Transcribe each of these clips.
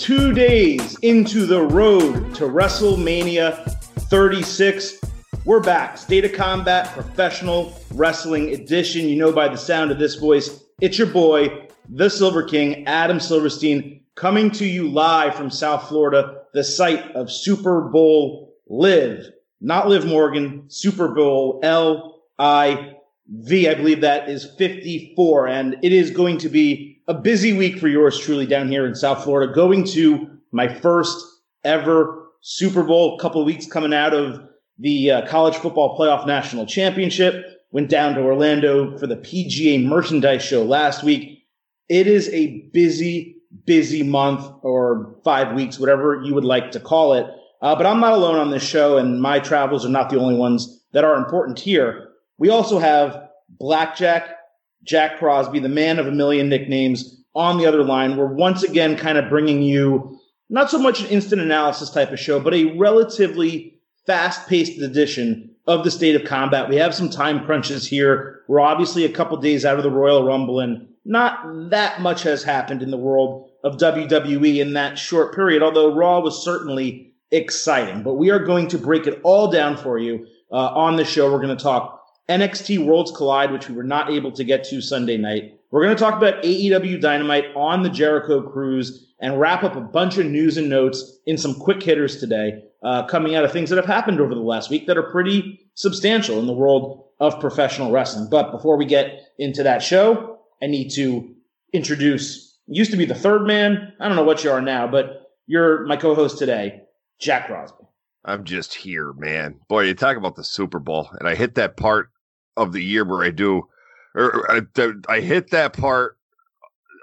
Two days into the road to WrestleMania 36. We're back. State of Combat Professional Wrestling Edition. You know by the sound of this voice, it's your boy, the Silver King, Adam Silverstein, coming to you live from South Florida, the site of Super Bowl Live. Not Liv Morgan, Super Bowl L I V. I believe that is 54. And it is going to be a busy week for yours truly down here in South Florida, going to my first ever Super Bowl. A couple weeks coming out of the uh, College Football Playoff National Championship. Went down to Orlando for the PGA Merchandise Show last week. It is a busy, busy month or five weeks, whatever you would like to call it. Uh, but I'm not alone on this show, and my travels are not the only ones that are important here. We also have Blackjack Jack Crosby, the man of a million nicknames, on the other line. We're once again kind of bringing you not so much an instant analysis type of show, but a relatively fast paced edition of the state of combat. We have some time crunches here. We're obviously a couple days out of the Royal Rumble, and not that much has happened in the world of WWE in that short period, although Raw was certainly exciting. But we are going to break it all down for you uh, on the show. We're going to talk NXT Worlds Collide, which we were not able to get to Sunday night. We're going to talk about AEW Dynamite on the Jericho Cruise and wrap up a bunch of news and notes in some quick hitters today, uh, coming out of things that have happened over the last week that are pretty substantial in the world of professional wrestling. But before we get into that show, I need to introduce, used to be the third man. I don't know what you are now, but you're my co-host today, Jack Crosby. I'm just here, man. Boy, you talk about the Super Bowl, and I hit that part of the year where I do, or I, I hit that part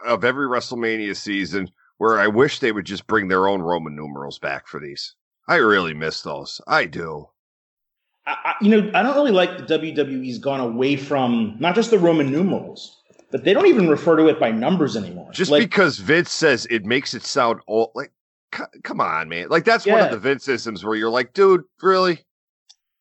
of every WrestleMania season where I wish they would just bring their own Roman numerals back for these. I really miss those. I do. I, you know, I don't really like the WWE's gone away from not just the Roman numerals, but they don't even refer to it by numbers anymore. Just like, because Vince says it makes it sound old, like, c- come on, man. Like that's one of the Vince systems where you're like, dude, really?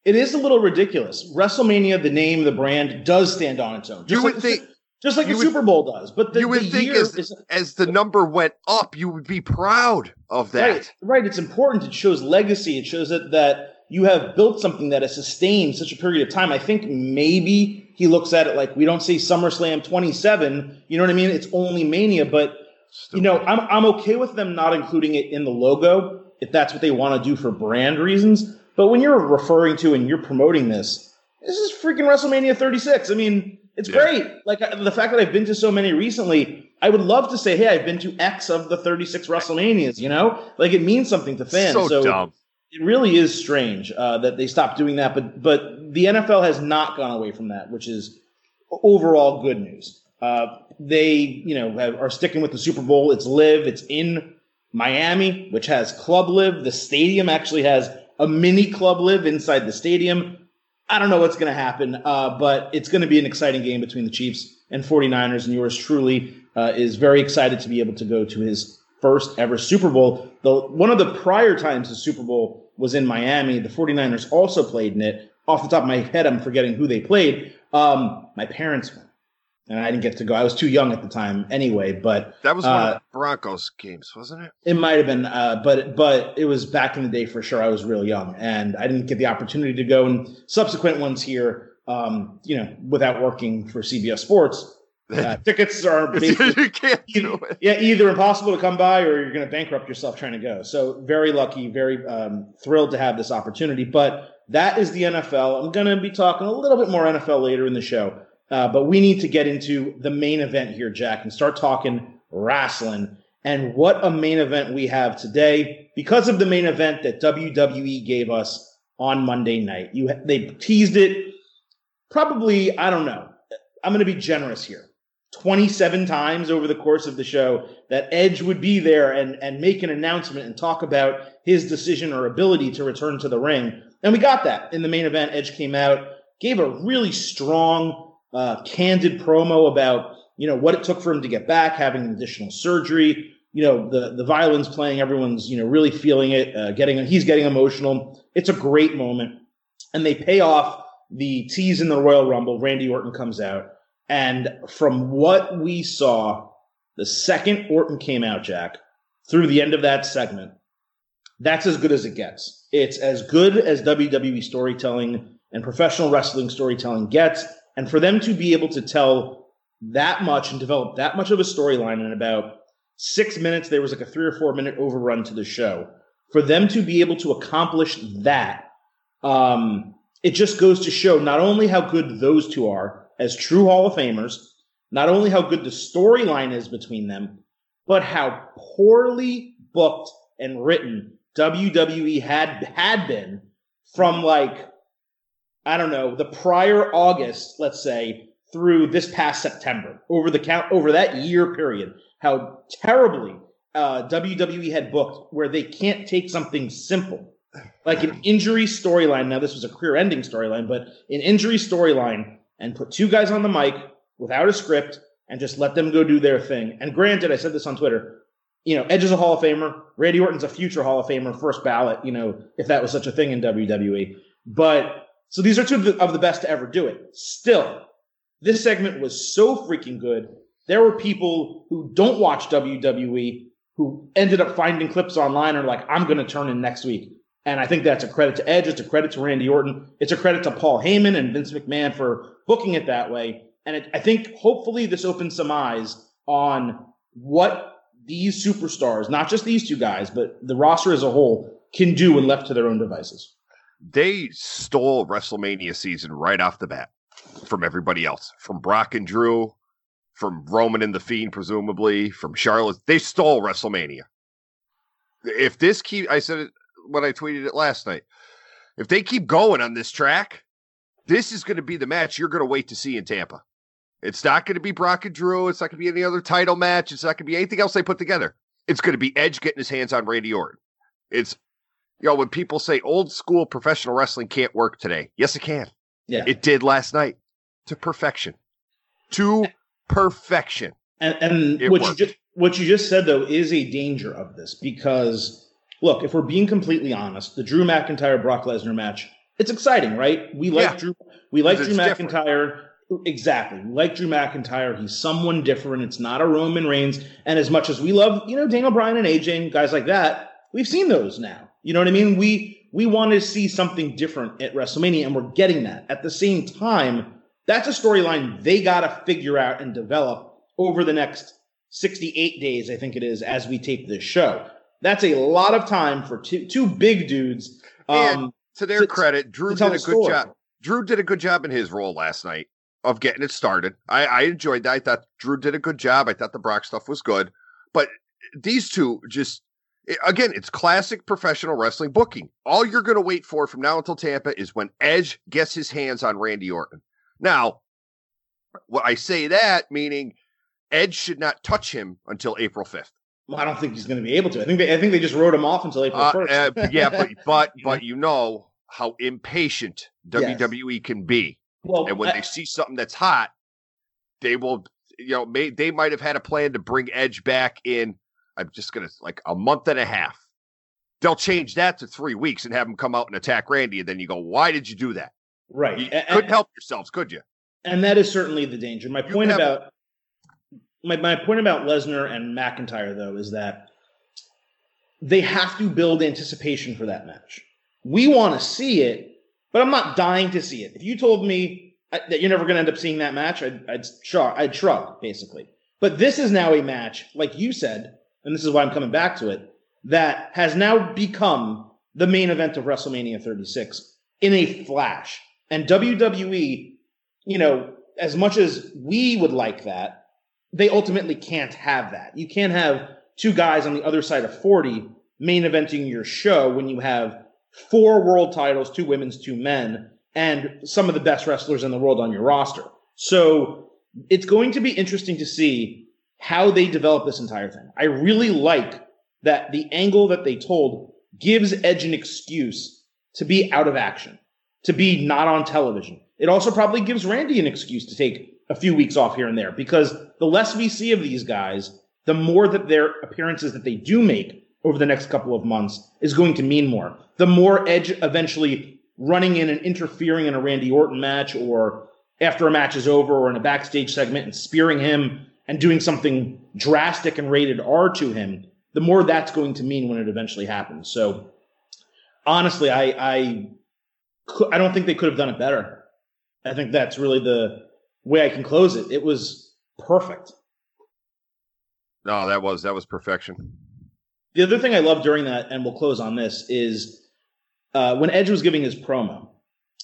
It is a little ridiculous. WrestleMania, the name, the brand, does stand on its own. Just you like would the, think, just like the would, Super Bowl does. But the, you would think as, is, as the number went up, you would be proud of that. Right, right. It's important. It shows legacy. It shows that that you have built something that has sustained such a period of time. I think maybe he looks at it like we don't see SummerSlam 27. You know what I mean? It's only Mania, but Still. you know, I'm I'm okay with them not including it in the logo if that's what they want to do for brand reasons. But when you're referring to and you're promoting this, this is freaking WrestleMania 36. I mean, it's yeah. great. Like the fact that I've been to so many recently, I would love to say, hey, I've been to X of the 36 WrestleManias. You know, like it means something to fans. So, so dumb. It really is strange uh, that they stopped doing that, but but the NFL has not gone away from that, which is overall good news. Uh, they, you know, have, are sticking with the Super Bowl. It's live. It's in Miami, which has Club LIV. The stadium actually has a mini Club LIV inside the stadium. I don't know what's going to happen, uh, but it's going to be an exciting game between the Chiefs and 49ers. And yours truly uh, is very excited to be able to go to his first ever Super Bowl. The, one of the prior times the Super Bowl was in Miami, the 49ers also played in it. Off the top of my head, I'm forgetting who they played. Um, my parents went and I didn't get to go. I was too young at the time anyway. But that was one uh, of the Broncos games, wasn't it? It might have been, uh, but but it was back in the day for sure. I was real young, and I didn't get the opportunity to go. And subsequent ones here, um, you know, without working for CBS Sports. Uh, tickets are basically either, yeah either impossible to come by or you're going to bankrupt yourself trying to go. So very lucky, very um, thrilled to have this opportunity. But that is the NFL. I'm going to be talking a little bit more NFL later in the show, uh, but we need to get into the main event here, Jack, and start talking wrestling. And what a main event we have today because of the main event that WWE gave us on Monday night. You they teased it probably, I don't know. I'm going to be generous here. 27 times over the course of the show that Edge would be there and, and make an announcement and talk about his decision or ability to return to the ring. And we got that in the main event. Edge came out, gave a really strong, uh, candid promo about, you know, what it took for him to get back, having an additional surgery, you know, the, the violins playing, everyone's, you know, really feeling it, uh, getting, he's getting emotional. It's a great moment. And they pay off the tease in the Royal Rumble. Randy Orton comes out and from what we saw, the second Orton came out, Jack, through the end of that segment, that's as good as it gets. It's as good as WWE storytelling and professional wrestling storytelling gets. And for them to be able to tell that much and develop that much of a storyline in about six minutes, there was like a three or four minute overrun to the show. For them to be able to accomplish that, um, it just goes to show not only how good those two are, as true Hall of Famers, not only how good the storyline is between them, but how poorly booked and written WWE had had been from like I don't know the prior August, let's say, through this past September over the count over that year period. How terribly uh, WWE had booked, where they can't take something simple like an injury storyline. Now this was a career-ending storyline, but an injury storyline and put two guys on the mic without a script and just let them go do their thing. And granted, I said this on Twitter, you know, Edge is a Hall of Famer. Randy Orton's a future Hall of Famer, first ballot, you know, if that was such a thing in WWE. But so these are two of the, of the best to ever do it. Still, this segment was so freaking good. There were people who don't watch WWE who ended up finding clips online and are like, I'm going to turn in next week. And I think that's a credit to Edge. It's a credit to Randy Orton. It's a credit to Paul Heyman and Vince McMahon for booking it that way. And it, I think hopefully this opens some eyes on what these superstars, not just these two guys, but the roster as a whole, can do when left to their own devices. They stole WrestleMania season right off the bat from everybody else, from Brock and Drew, from Roman and the Fiend, presumably, from Charlotte. They stole WrestleMania. If this keep, I said it when I tweeted it last night. If they keep going on this track, this is going to be the match you're going to wait to see in Tampa. It's not going to be Brock and Drew. It's not going to be any other title match. It's not going to be anything else they put together. It's going to be Edge getting his hands on Randy Orton. It's, you know, when people say old school professional wrestling can't work today, yes, it can. Yeah. It did last night to perfection. To perfection. And, and what worked. you just what you just said though is a danger of this because look, if we're being completely honest, the Drew McIntyre Brock Lesnar match, it's exciting, right? We like Yeah. Drew we like Drew it's different. McIntyre. Exactly. We like Drew McIntyre. He's someone different. It's not a Roman Reigns. And as much as we love, you know, Daniel Bryan and AJ and guys like that, we've seen those now. You know what I mean? We we want to see something different at WrestleMania, and we're getting that. At the same time, that's a storyline they gotta figure out and develop over the next 68 days, I think it is, as we tape this show. That's a lot of time for two two big dudes. And Um, to their to- credit, Drew did a good story. job. Drew did a good job in his role last night of getting it started. I, I enjoyed that. I thought Drew did a good job. I thought the Brock stuff was good. But these two just again, it's classic professional wrestling booking. All you're going to wait for from now until Tampa is when Edge gets his hands on Randy Orton. Now, what I say that meaning Edge should not touch him until April 5th. Well, I don't think he's going to be able to. I think they, I think they just wrote him off until April Uh, first. uh, yeah, but but but you know how impatient Yes. WWE can be, well, and when I- they see something that's hot, they will. You know, may, they might have had a plan to bring Edge back in. I'm just gonna like a month and a half. They'll change that to three weeks and have him come out and attack Randy, and then you go, "Why did you do that? right, You A- a- couldn't help yourselves, could you?" and that is certainly the danger. My You point have- about my my point about Lesnar and McIntyre though is that they have to build anticipation for that match. We want to see it, but I'm not dying to see it. If you told me uh, that you're never going to end up seeing that match, I'd I'd shrug, I'd shrug basically. But this is now a match, like you said, and this is why I'm coming back to it, that has now become the main event of WrestleMania 36 in a flash. And WWE, you know, as much as we would like that, they ultimately can't have that. You can't have two guys on the other side of 40 main eventing your show when you have four world titles, two women's, two men, and some of the best wrestlers in the world on your roster. So it's going to be interesting to see how they develop this entire thing. I really like that the angle that they told gives Edge an excuse to be out of action, to be not on television. It also probably gives Randy an excuse to take a few weeks off here and there because the less we see of these guys, the more that their appearances that they do make over the next couple of months is going to mean more. The more Edge eventually running in and interfering in a Randy Orton match or after a match is over or in a backstage segment and spearing him and doing something drastic and rated R to him, the more that's going to mean when it eventually happens. So honestly, I, I, I don't think they could have done it better. I think that's really the way I can close it. It was perfect. No, that was that was perfection. The other thing I love during that, and we'll close on this, is uh, when Edge was giving his promo,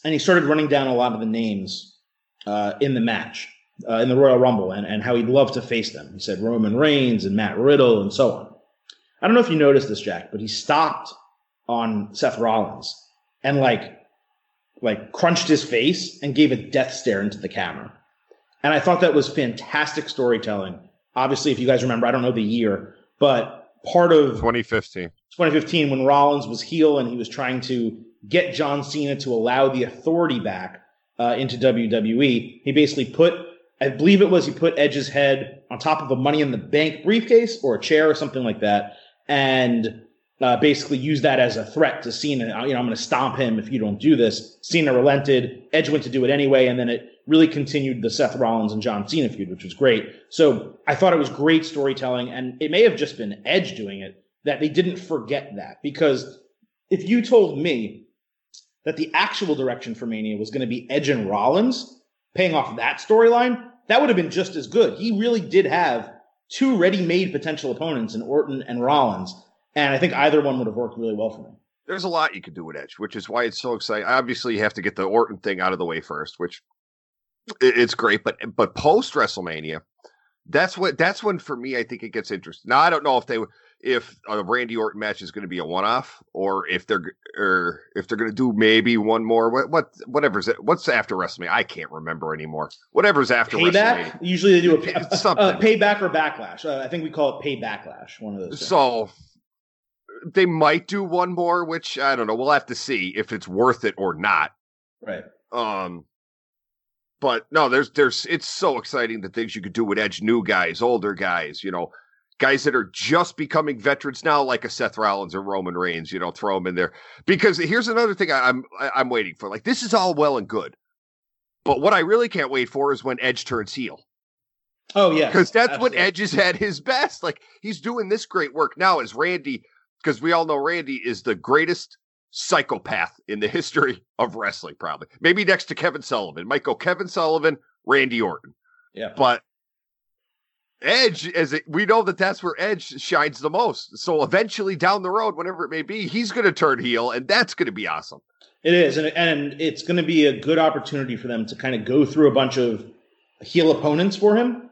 and he started running down a lot of the names uh, in the match, uh, in the Royal Rumble, and, and how he'd love to face them. He said Roman Reigns and Matt Riddle and so on. I don't know if you noticed this, Jack, but he stopped on Seth Rollins and like like crunched his face and gave a death stare into the camera. And I thought that was fantastic storytelling. Obviously, if you guys remember, I don't know the year, but part of 2015. 2015 when Rollins was heel and he was trying to get John Cena to allow the authority back uh, into WWE. He basically put, I believe it was, he put Edge's head on top of a Money in the Bank briefcase or a chair or something like that, and uh, basically used that as a threat to Cena. You know, I'm going to stomp him if you don't do this. Cena relented. Edge went to do it anyway, and then it really continued the Seth Rollins and John Cena feud, which was great. So I thought it was great storytelling, and it may have just been Edge doing it that they didn't forget that because if you told me that the actual direction for Mania was going to be Edge and Rollins, paying off that storyline, that would have been just as good. He really did have two ready-made potential opponents in Orton and Rollins, and I think either one would have worked really well for him. There's a lot you could do with Edge, which is why it's so exciting. Obviously, you have to get the Orton thing out of the way first, which it's great. But but post WrestleMania, that's what that's when for me I think it gets interesting. Now I don't know if they if a Randy Orton match is going to be a one off or if they're or if they're going to do maybe one more. What what whatever's it, what's after WrestleMania? I can't remember anymore. Whatever's after payback. Usually they do a, a, Something. a payback or backlash. Uh, I think we call it pay backlash. One of those. things. So they might do one more, which I don't know. We'll have to see if it's worth it or not. right. Um, but no, there's there's it's so exciting the things you could do with Edge, new guys, older guys, you know, guys that are just becoming veterans now, like a Seth Rollins or Roman Reigns, you know, throw them in there. Because here's another thing I, I'm I'm waiting for. Like this is all well and good, but what I really can't wait for is when Edge turns heel Oh yeah. because that's when Absolutely. Edge is at his best. Like he's doing this great work now as Randy, because we all know Randy is the greatest psychopath in the history of wrestling, probably. Maybe next to Kevin Sullivan. Might go Kevin Sullivan, Randy Orton. Yeah. But Edge, as it, we know that that's where Edge shines the most. So eventually down the road, whenever it may be, he's going to turn heel, and that's going to be awesome. It is, and and it's going to be a good opportunity for them to kind of go through a bunch of heel opponents for him,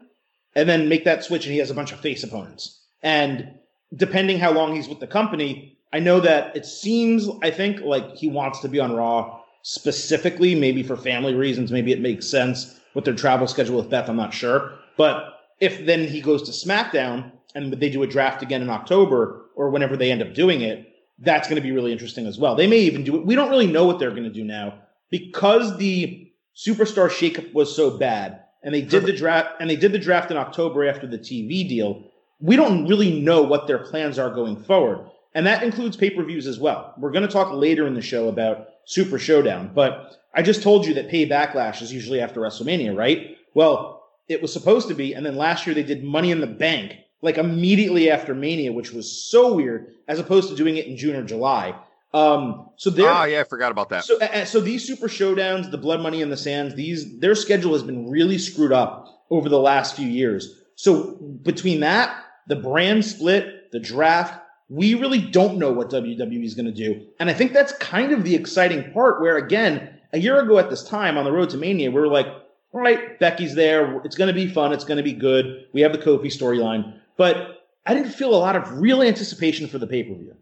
and then make that switch, and he has a bunch of face opponents. And depending how long he's with the company, I know that it seems, I think, like he wants to be on Raw specifically, maybe for family reasons. Maybe it makes sense with their travel schedule with Beth. I'm not sure, but if then he goes to SmackDown and they do a draft again in October or whenever they end up doing it, that's going to be really interesting as well. They may even do it. We don't really know what they're going to do now because the superstar shakeup was so bad, and they did the draft and they did the draft in October after the TV deal. We don't really know what their plans are going forward, and that includes pay per views as well. We're going to talk later in the show about Super Showdown, but I just told you that Pay Backlash is usually after WrestleMania, right? Well, it was supposed to be, and then last year they did Money in the Bank like immediately after Mania, which was so weird, as opposed to doing it in June or July. Um, so they're Ah, yeah, I forgot about that. so, so these super showdowns, the blood money and the sands, these their schedule has been really screwed up over the last few years. So between that, the brand split, the draft, we really don't know what WWE is going to do. And I think that's kind of the exciting part where, again, a year ago at this time on the road to Mania, we were like, all right, Becky's there. It's going to be fun. It's going to be good. We have the Kofi storyline. But I didn't feel a lot of real anticipation for the pay per view.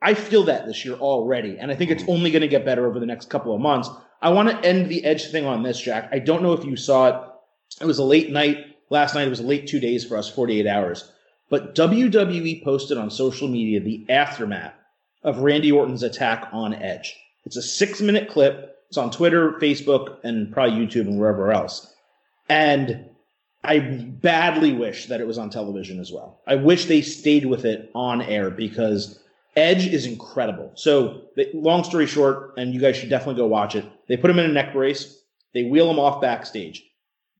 I feel that this year already. And I think it's mm-hmm. only going to get better over the next couple of months. I want to end the Edge thing on this, Jack. I don't know if you saw it. It was a late night. Last night, it was a late two days for us, 48 hours. But WWE posted on social media the aftermath of Randy Orton's attack on Edge. It's a six minute clip. It's on Twitter, Facebook, and probably YouTube and wherever else. And I badly wish that it was on television as well. I wish they stayed with it on air because Edge is incredible. So, long story short, and you guys should definitely go watch it. They put him in a neck brace. They wheel him off backstage.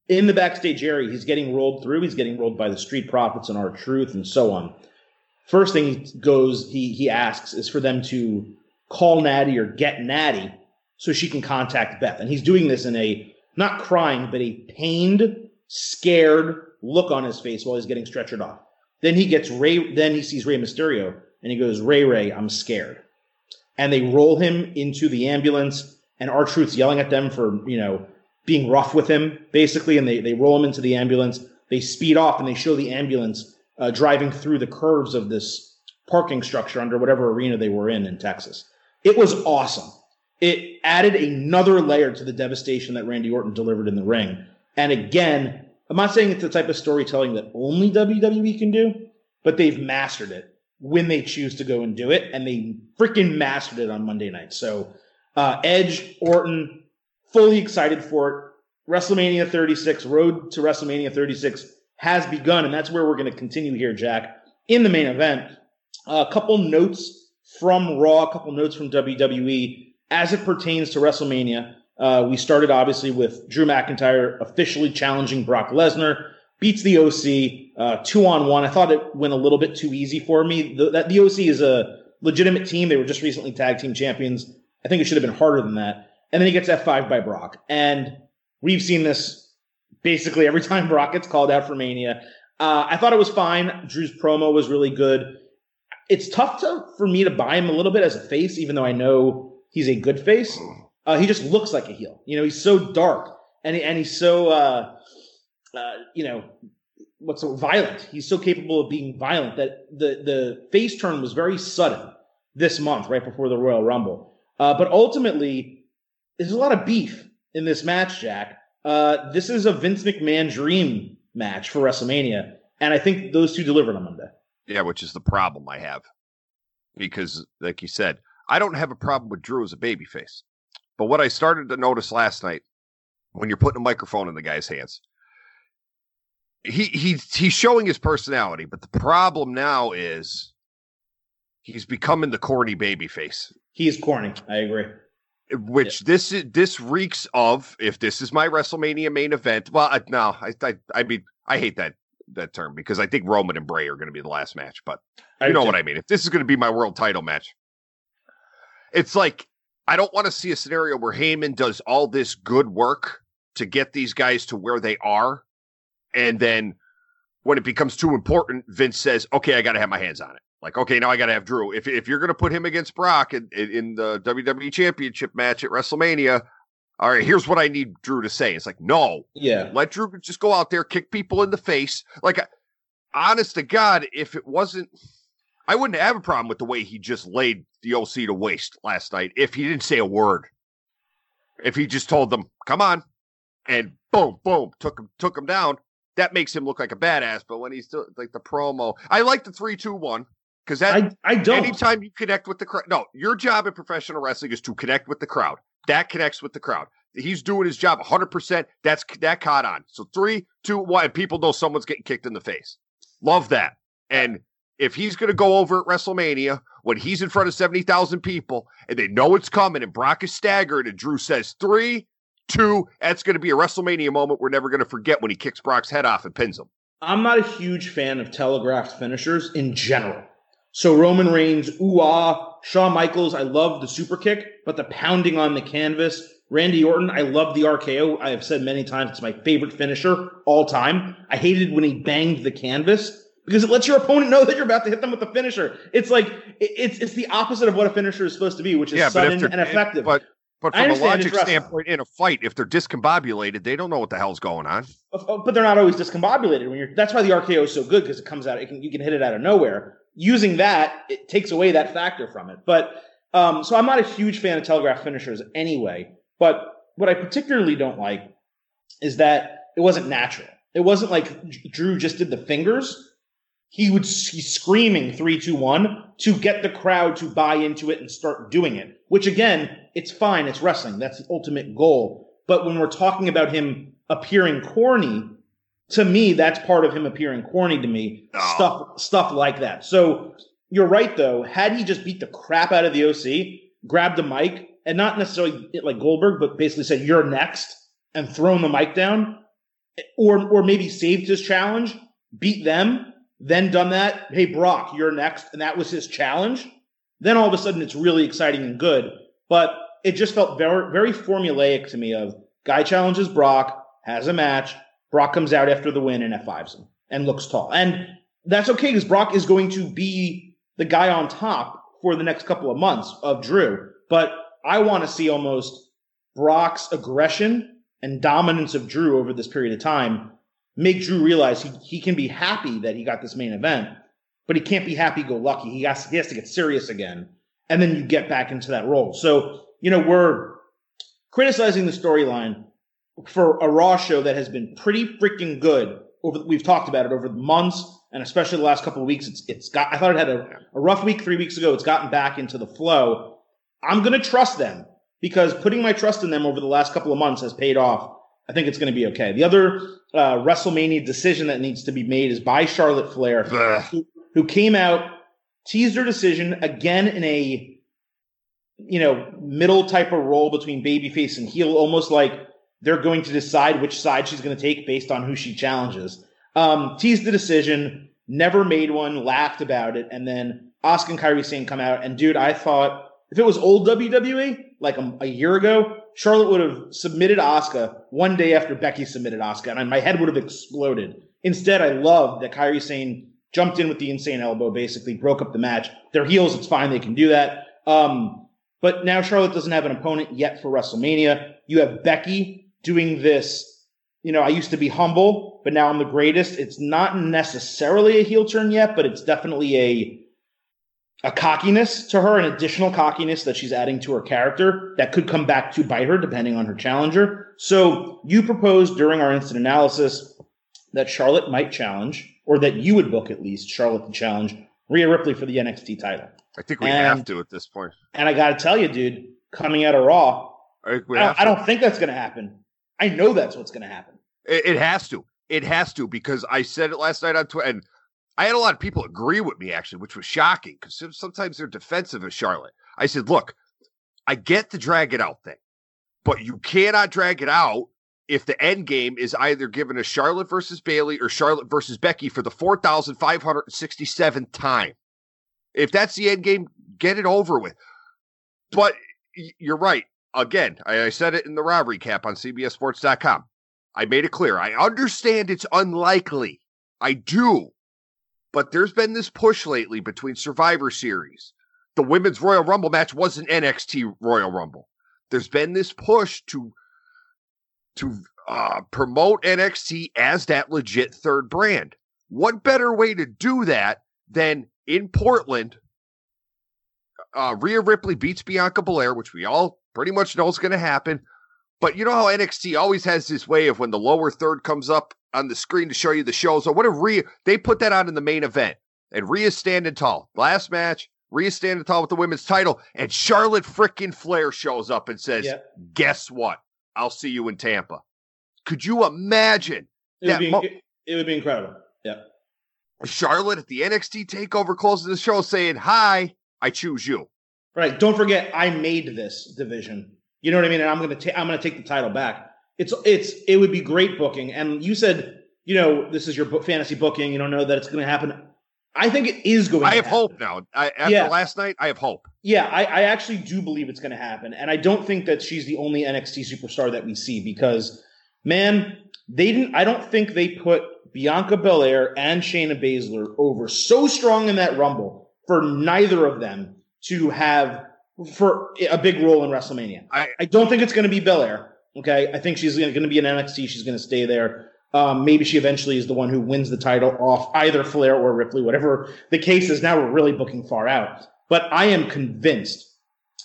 In the backstage area, he's getting rolled through. He's getting rolled by the Street Profits and R-Truth and so on. First thing he goes, he he asks is for them to call Natty or get Natty so she can contact Beth. And he's doing this in a not crying, but a pained, scared look on his face while he's getting stretchered off. Then he gets Rey. Then he sees Rey Mysterio and he goes, Rey Rey, I'm scared. And they roll him into the ambulance, and R-Truth's yelling at them for, you know, being rough with him, basically, and they, they roll him into the ambulance. They speed off and they show the ambulance uh, driving through the curves of this parking structure under whatever arena they were in in Texas. It was awesome. It added another layer to the devastation that Randy Orton delivered in the ring. And again, I'm not saying it's the type of storytelling that only WWE can do, but they've mastered it when they choose to go and do it, and they freaking mastered it on Monday night. So, uh, Edge, Orton, fully excited for it. WrestleMania 36, road to WrestleMania 36 has begun, and that's where we're going to continue here, Jack. In the main event, a couple notes from Raw, a couple notes from WWE as it pertains to WrestleMania. Uh, we started obviously with Drew McIntyre officially challenging Brock Lesnar beats the OC uh, two on one. I thought it went a little bit too easy for me. The, that the OC is a legitimate team. They were just recently tag team champions. I think it should have been harder than that. And then he gets F5 by Brock. And we've seen this basically every time Brock gets called out for Mania. Uh, I thought it was fine. Drew's promo was really good. It's tough to for me to buy him a little bit as a face, even though I know he's a good face. Uh, he just looks like a heel. You know, he's so dark and he, and he's so uh, uh, you know, what's so violent. He's so capable of being violent that the the face turn was very sudden this month, right before the Royal Rumble. Uh, but ultimately, there's a lot of beef in this match, Jack. Uh, this is a Vince McMahon dream match for WrestleMania, and I think those two delivered on Monday. Yeah, which is the problem I have, because like you said, I don't have a problem with Drew as a babyface, but what I started to notice last night when you're putting a microphone in the guy's hands he he's he's showing his personality, but the problem now is he's becoming the corny baby face. He is corny. I agree. Which yeah. this is this reeks of if this is my WrestleMania main event. Well, I, no, I, I I mean I hate that that term because I think Roman and Bray are going to be the last match, but you I know what I mean. If this is going to be my world title match, it's like I don't want to see a scenario where Heyman does all this good work to get these guys to where they are and then when it becomes too important, Vince says, "Okay, I got to have my hands on it." Like, okay, now I got to have Drew. If if you're going to put him against Brock in, in the WWE Championship match at WrestleMania, all right, here's what I need Drew to say. It's like, no, yeah, let Drew just go out there, kick people in the face. Like, honest to God, if it wasn't, I wouldn't have a problem with the way he just laid the OC to waste last night. If he didn't say a word, if he just told them, "Come on," and boom, boom, took him took him down that makes him look like a badass. But when he's like the promo, I like the three, two, one because that I, I don't. Anytime you connect with the crowd, no, your job in professional wrestling is to connect with the crowd. That connects with the crowd. He's doing his job 100. percent That's that caught on. So three, two, one. And people know someone's getting kicked in the face. Love that. And if he's going to go over at WrestleMania when he's in front of 70,000 people and they know it's coming and Brock is staggered and Drew says three, Two, that's going to be a WrestleMania moment we're never going to forget when he kicks Brock's head off and pins him. I'm not a huge fan of telegraphed finishers in general. So Roman Reigns, ooh ah, Shawn Michaels, I love the super kick, but the pounding on the canvas. Randy Orton, I love the RKO. I have said many times it's my favorite finisher all time. I hated when he banged the canvas because it lets your opponent know that you're about to hit them with the finisher. It's like it's it's the opposite of what a finisher is supposed to be, which is yeah, sudden and effective. But but from a logic standpoint, in a fight, if they're discombobulated, they don't know what the hell's going on. But they're not always discombobulated when you're. That's why the RKO is so good because it comes out. It can, you can hit it out of nowhere. Using that, it takes away that factor from it. But um, so I'm not a huge fan of telegraph finishers anyway. But what I particularly don't like is that it wasn't natural. It wasn't like Drew just did the fingers. He would he's screaming three, two, one to get the crowd to buy into it and start doing it. Which again, it's fine. It's wrestling. That's the ultimate goal. But when we're talking about him appearing corny, to me, that's part of him appearing corny to me. Oh. Stuff, stuff like that. So you're right, though. Had he just beat the crap out of the OC, grabbed a mic, and not necessarily like Goldberg, but basically said, "You're next," and thrown the mic down, or or maybe saved his challenge, beat them, then done that. Hey, Brock, you're next, and that was his challenge. Then all of a sudden, it's really exciting and good. But it just felt very very formulaic to me. Of guy challenges Brock, has a match, Brock comes out after the win and F5s him and looks tall. And that's okay because Brock is going to be the guy on top for the next couple of months of Drew. But I want to see almost Brock's aggression and dominance of Drew over this period of time make Drew realize he, he can be happy that he got this main event, but he can't be happy go lucky. He has, he has to get serious again. And then you get back into that role. So, you know, we're criticizing the storyline for a Raw show that has been pretty freaking good over we've talked about it over the months and especially the last couple of weeks it's it's got I thought it had a, a rough week 3 weeks ago it's gotten back into the flow I'm going to trust them because putting my trust in them over the last couple of months has paid off I think it's going to be okay the other uh, WrestleMania decision that needs to be made is by Charlotte Flair who, who came out teased her decision again in a you know middle type of role between babyface and heel almost like they're going to decide which side she's going to take based on who she challenges. Um, teased the decision, never made one, laughed about it, and then Asuka and Kairi Sane come out. And dude, I thought if it was old WWE, like a, a year ago, Charlotte would have submitted Asuka one day after Becky submitted Asuka, and my head would have exploded. Instead, I love that Kairi Sane jumped in with the insane elbow, basically broke up the match. They're heels, it's fine, they can do that. Um, but now Charlotte doesn't have an opponent yet for WrestleMania. You have Becky doing this, you know, I used to be humble, but now I'm the greatest. It's not necessarily a heel turn yet, but it's definitely a a cockiness to her, an additional cockiness that she's adding to her character that could come back to bite her depending on her challenger. So you proposed during our instant analysis that Charlotte might challenge, or that you would book at least Charlotte to challenge Rhea Ripley for the NXT title. I think we And- have to at this point. And I got to tell you, dude, coming out of Raw, I I don't, I don't think that's going to happen. I know that's what's going to happen. It, it has to. It has to because I said it last night on Twitter, and I had a lot of people agree with me actually, which was shocking because sometimes they're defensive of Charlotte. I said, look, I get the drag it out thing, but you cannot drag it out if the end game is either given a Charlotte versus Bayley or Charlotte versus Becky for the 4,567th time. If that's the end game, get it over with. But you're right. Again, I, said it in the Raw cap on CBSSports.com. I made it clear. I understand it's unlikely. I do. But there's been this push lately between Survivor Series. The Women's Royal Rumble match was an NXT Royal Rumble. There's been this push to to uh, promote NXT as that legit third brand. What better way to do that than in Portland? Uh, Rhea Ripley beats Bianca Belair, which we all pretty much know is going to happen. But you know how NXT always has this way of when the lower third comes up on the screen to show you the show. So what if Rhea? They put that on in the main event, and Rhea's standing tall. Last match, Rhea's standing tall with the women's title, and Charlotte frickin' Flair shows up and says, Yep. "Guess what? I'll see you in Tampa." Could you imagine It would, be, mo- it, it would be incredible. Yeah. Charlotte at the NXT Takeover closing the show saying, "Hi, I choose you." Right. Don't forget, I made this division. You know what I mean? And I'm gonna ta- I'm gonna take the title back. It's it's it would be great booking. And you said, you know, this is your book, fantasy booking. You don't know that it's gonna happen. I think it is going. I have happen. hope now. I, after Yeah. last night, I have hope. Yeah, I, I actually do believe it's going to happen, and I don't think that she's the only NXT superstar that we see because, man, they didn't. I don't think they put Bianca Belair and Shayna Baszler over so strong in that Rumble for neither of them to have for a big role in WrestleMania. I, I don't think it's going to be Belair. Okay, I think she's going to be in NXT. She's going to stay there. Um, maybe she eventually is the one who wins the title off either Flair or Ripley, whatever the case is. Now we're really booking far out. But I am convinced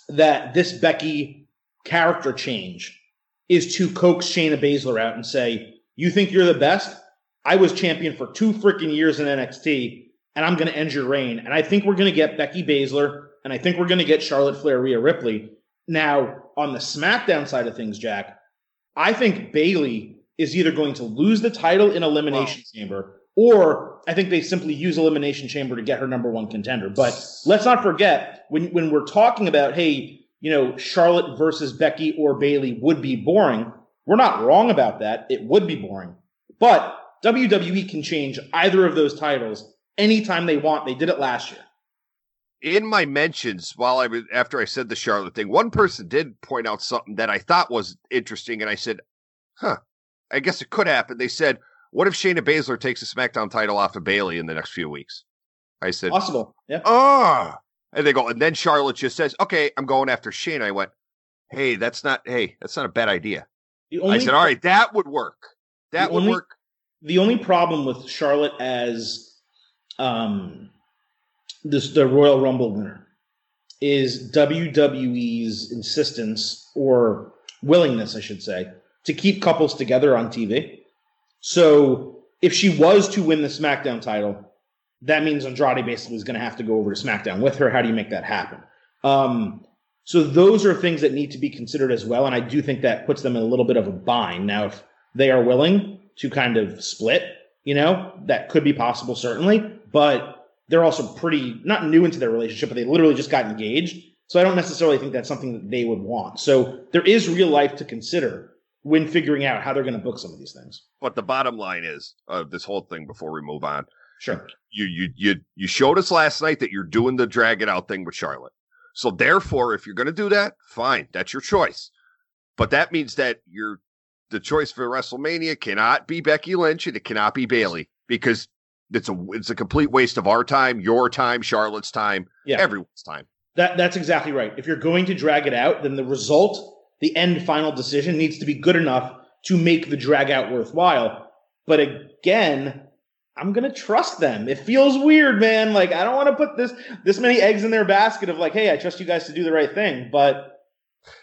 that this Becky character change is to coax Shayna Baszler out and say, You think you're the best? I was champion for two freaking years in NXT, and I'm going to end your reign. And I think we're going to get Becky Baszler, and I think we're going to get Charlotte Flair, Rhea Ripley. Now, on the SmackDown side of things, Jack, I think Bayley is either going to lose the title in Elimination wow. Chamber, or I think they simply use Elimination Chamber to get her number one contender. But let's not forget when when we're talking about, hey, you know, Charlotte versus Becky or Bayley would be boring. We're not wrong about that. It would be boring. But WWE can change either of those titles anytime they want. They did it last year. In my mentions, while I was after I said the Charlotte thing, one person did point out something that I thought was interesting, and I said, "Huh, I guess it could happen." They said, "What if Shayna Baszler takes the SmackDown title off of Bayley in the next few weeks?" I said, "Possible, yeah." Ah, and they go, and then Charlotte just says, "Okay, I'm going after Shane." I went, "Hey, that's not. Hey, that's not a bad idea." I said, "All right, that would work. That would only, work." The only problem with Charlotte as um this the Royal Rumble winner is WWE's insistence or willingness, I should say, to keep couples together on TV. So if she was to win the SmackDown title, that means Andrade basically is going to have to go over to SmackDown with her. How do you make that happen? Um, so those are things that need to be considered as well, and I do think that puts them in a little bit of a bind. Now, if they are willing to kind of split, you know, that could be possible certainly, but they're also pretty not new into their relationship, but they literally just got engaged. So I don't necessarily think that's something that they would want. So there is real life to consider when figuring out how they're going to book some of these things. But the bottom line is of this whole thing before we move on Sure. You you you you showed us last night that you're doing the drag it out thing with Charlotte. So therefore, if you're going to do that, fine, that's your choice. But that means that you're the choice for WrestleMania cannot be Becky Lynch and it cannot be Bayley because it's a it's a complete waste of our time, your time, Charlotte's time, yeah. everyone's time. That that's exactly right. If you're going to drag it out, then the result, the end final decision needs to be good enough to make the drag out worthwhile. But again, I'm gonna trust them. It feels weird, man. Like I don't want to put this this many eggs in their basket of like, hey, I trust you guys to do the right thing. But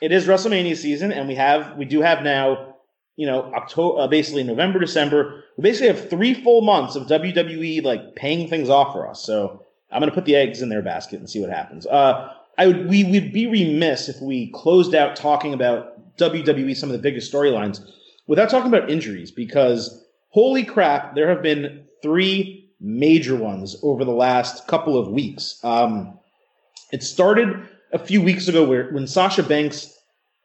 it is WrestleMania season, and we have we do have now, you know, October, uh, basically November, December. We basically have three full months of WWE like paying things off for us. So I'm gonna put the eggs in their basket and see what happens. Uh, I would we would be remiss if we closed out talking about WWE, some of the biggest storylines, without talking about injuries because holy crap, there have been three major ones over the last couple of weeks. Um, it started a few weeks ago where when Sasha Banks,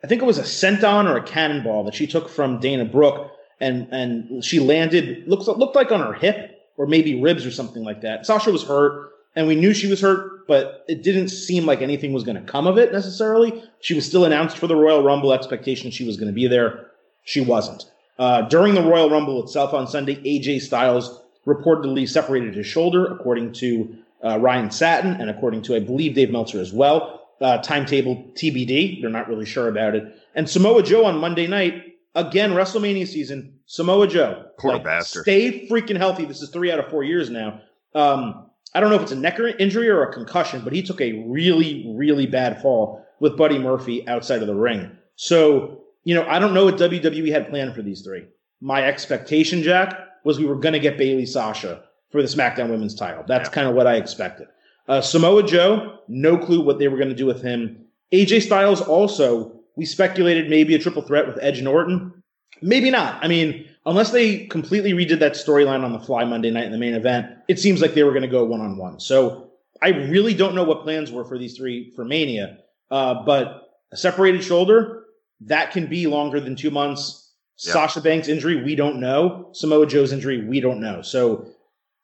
I think it was a senton or a cannonball that she took from Dana Brooke, and and she landed looks looked like on her hip or maybe ribs or something like that. Sasha was hurt, and we knew she was hurt, but it didn't seem like anything was going to come of it necessarily. She was still announced for the Royal Rumble. Expectation she was going to be there. She wasn't. Uh, during the Royal Rumble itself on Sunday, AJ Styles reportedly separated his shoulder, according to uh, Ryan Satin and according to, I believe, Dave Meltzer as well. Uh, timetable TBD. They're not really sure about it. And Samoa Joe on Monday night, again, WrestleMania season. Samoa Joe. Poor like, bastard. Stay freaking healthy. This is three out of four years now. Um, I don't know if it's a neck injury or a concussion, but he took a really, really bad fall with Buddy Murphy outside of the ring. So, you know, I don't know what WWE had planned for these three. My expectation, Jack, was we were going to get Bayley Sasha for the SmackDown Women's title. That's yeah. kind of what I expected. Uh, Samoa Joe, no clue what they were going to do with him. AJ Styles also, we speculated maybe a triple threat with Edge and Orton. Maybe not. I mean, unless they completely redid that storyline on the fly Monday night in the main event, it seems like they were going to go one on one. So I really don't know what plans were for these three for Mania. Uh, but a separated shoulder, that can be longer than two months. Yeah. Sasha Banks' injury, we don't know. Samoa Joe's injury, we don't know. So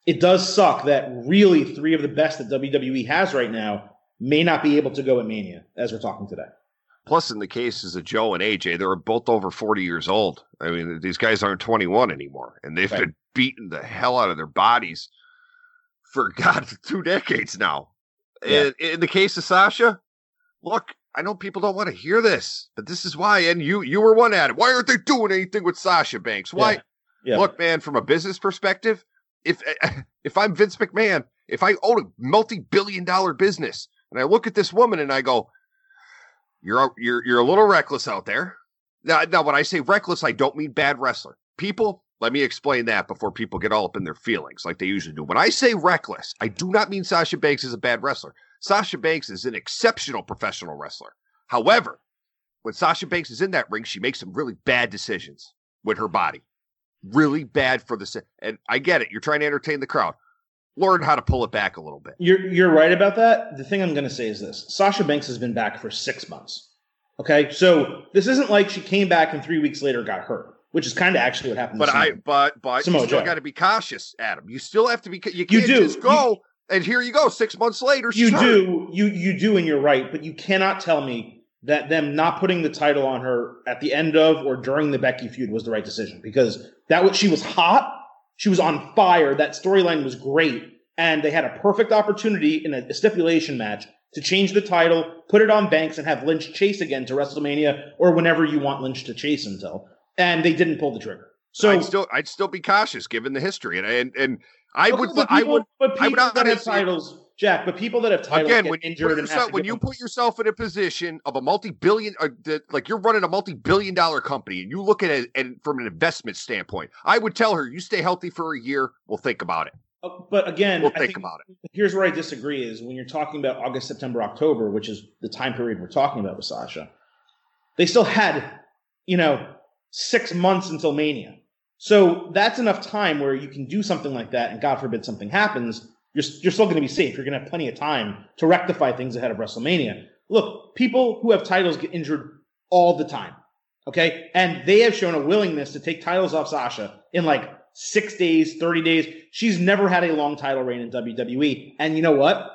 it does suck that really three of the best that WWE has right now may not be able to go at Mania as we're talking today. Plus, in the cases of Joe and AJ, they're both over 40 years old. I mean, these guys aren't 21 anymore, and they've right. been beating the hell out of their bodies for God two decades now. Yeah. In, in the case of Sasha, look, I know people don't want to hear this, but this is why. And you you were one at it. Why aren't they doing anything with Sasha Banks? Why? Yeah. Yeah. Look, man, from a business perspective, if if I'm Vince McMahon, if I own a multi-billion dollar business and I look at this woman and I go, "You're you're you're a little reckless out there." Now, now when I say reckless, I don't mean bad wrestler. People, let me explain that before people get all up in their feelings like they usually do. When I say reckless, I do not mean Sasha Banks is a bad wrestler. Sasha Banks is an exceptional professional wrestler. However, when Sasha Banks is in that ring, she makes some really bad decisions with her body. Really bad for the and I get it. You're trying to entertain the crowd. Learn how to pull it back a little bit. You're you're right about that. The thing I'm going to say is this: Sasha Banks has been back for six months. Okay, so this isn't like she came back and three weeks later got hurt, which is kind of actually what happened. But I, but but Samoa you still got to be cautious, Adam. You still have to be. You can't you do. just go. You, and here you go. Six months later, you hurt. do. You you do, and you're right. But you cannot tell me that them not putting the title on her at the end of or during the Becky feud was the right decision because that was she was hot. She was on fire. That storyline was great. And they had a perfect opportunity in a stipulation match to change the title, put it on Banks, and have Lynch chase again to WrestleMania or whenever you want Lynch to chase until. And they didn't pull the trigger. So I'd still I'd still be cautious given the history. And and, and I would people, I would but people I would that have titles Jack, but people that have titles again, when you put yourself, when you put yourself in a position of a multi-billion, uh, like you're running a multi-billion-dollar company, and you look at it and from an investment standpoint, I would tell her, you stay healthy for a year, we'll think about it. Uh, but again, we'll think, think, about it. Here's where I disagree: is when you're talking about August, September, October, which is the time period we're talking about with Sasha. They still had, you know, six months until Mania, so that's enough time where you can do something like that, and God forbid something happens you're, you're still going to be safe. You're going to have plenty of time to rectify things ahead of WrestleMania. Look, people who have titles get injured all the time. Okay. And they have shown a willingness to take titles off Sasha in like six days, 30 days. She's never had a long title reign in WWE. And you know what?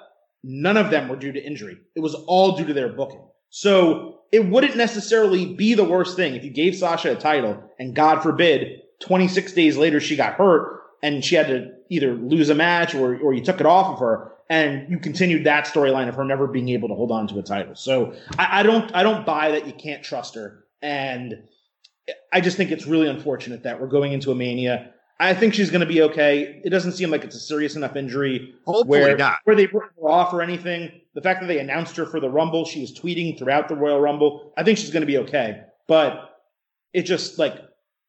None of them were due to injury. It was all due to their booking. So it wouldn't necessarily be the worst thing if you gave Sasha a title and God forbid 26 days later she got hurt and she had to either lose a match or, or you took it off of her and you continued that storyline of her never being able to hold on to a title. So I, I, don't I don't buy that you can't trust her. And I just think it's really unfortunate that we're going into a mania. I think she's going to be okay. It doesn't seem like it's a serious enough injury Hopefully where, not. where they brought her off or anything. The fact that they announced her for the Rumble, she was tweeting throughout the Royal Rumble. I think she's going to be okay. But it just like,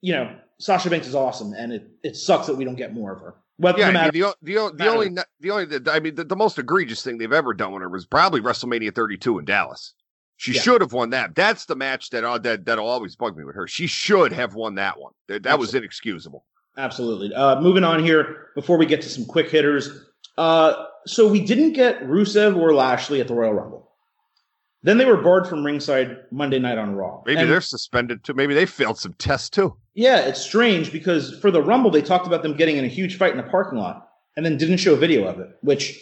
you know, Sasha Banks is awesome, and it, it sucks that we don't get more of her. Whether yeah, matter, the, the, the only the only the, I mean the, the, most egregious thing they've ever done with her was probably WrestleMania 32 in Dallas. She yeah. should have won that. That's the match that uh, that that'll always bug me with her. She should have won that one. That, that was inexcusable. Absolutely. Uh, moving on here before we get to some quick hitters. Uh, so we didn't get Rusev or Lashley at the Royal Rumble. Then they were barred from ringside Monday night on Raw. Maybe and, they're suspended too. Maybe they failed some tests too. Yeah, it's strange because for the Rumble, they talked about them getting in a huge fight in a parking lot and then didn't show a video of it, which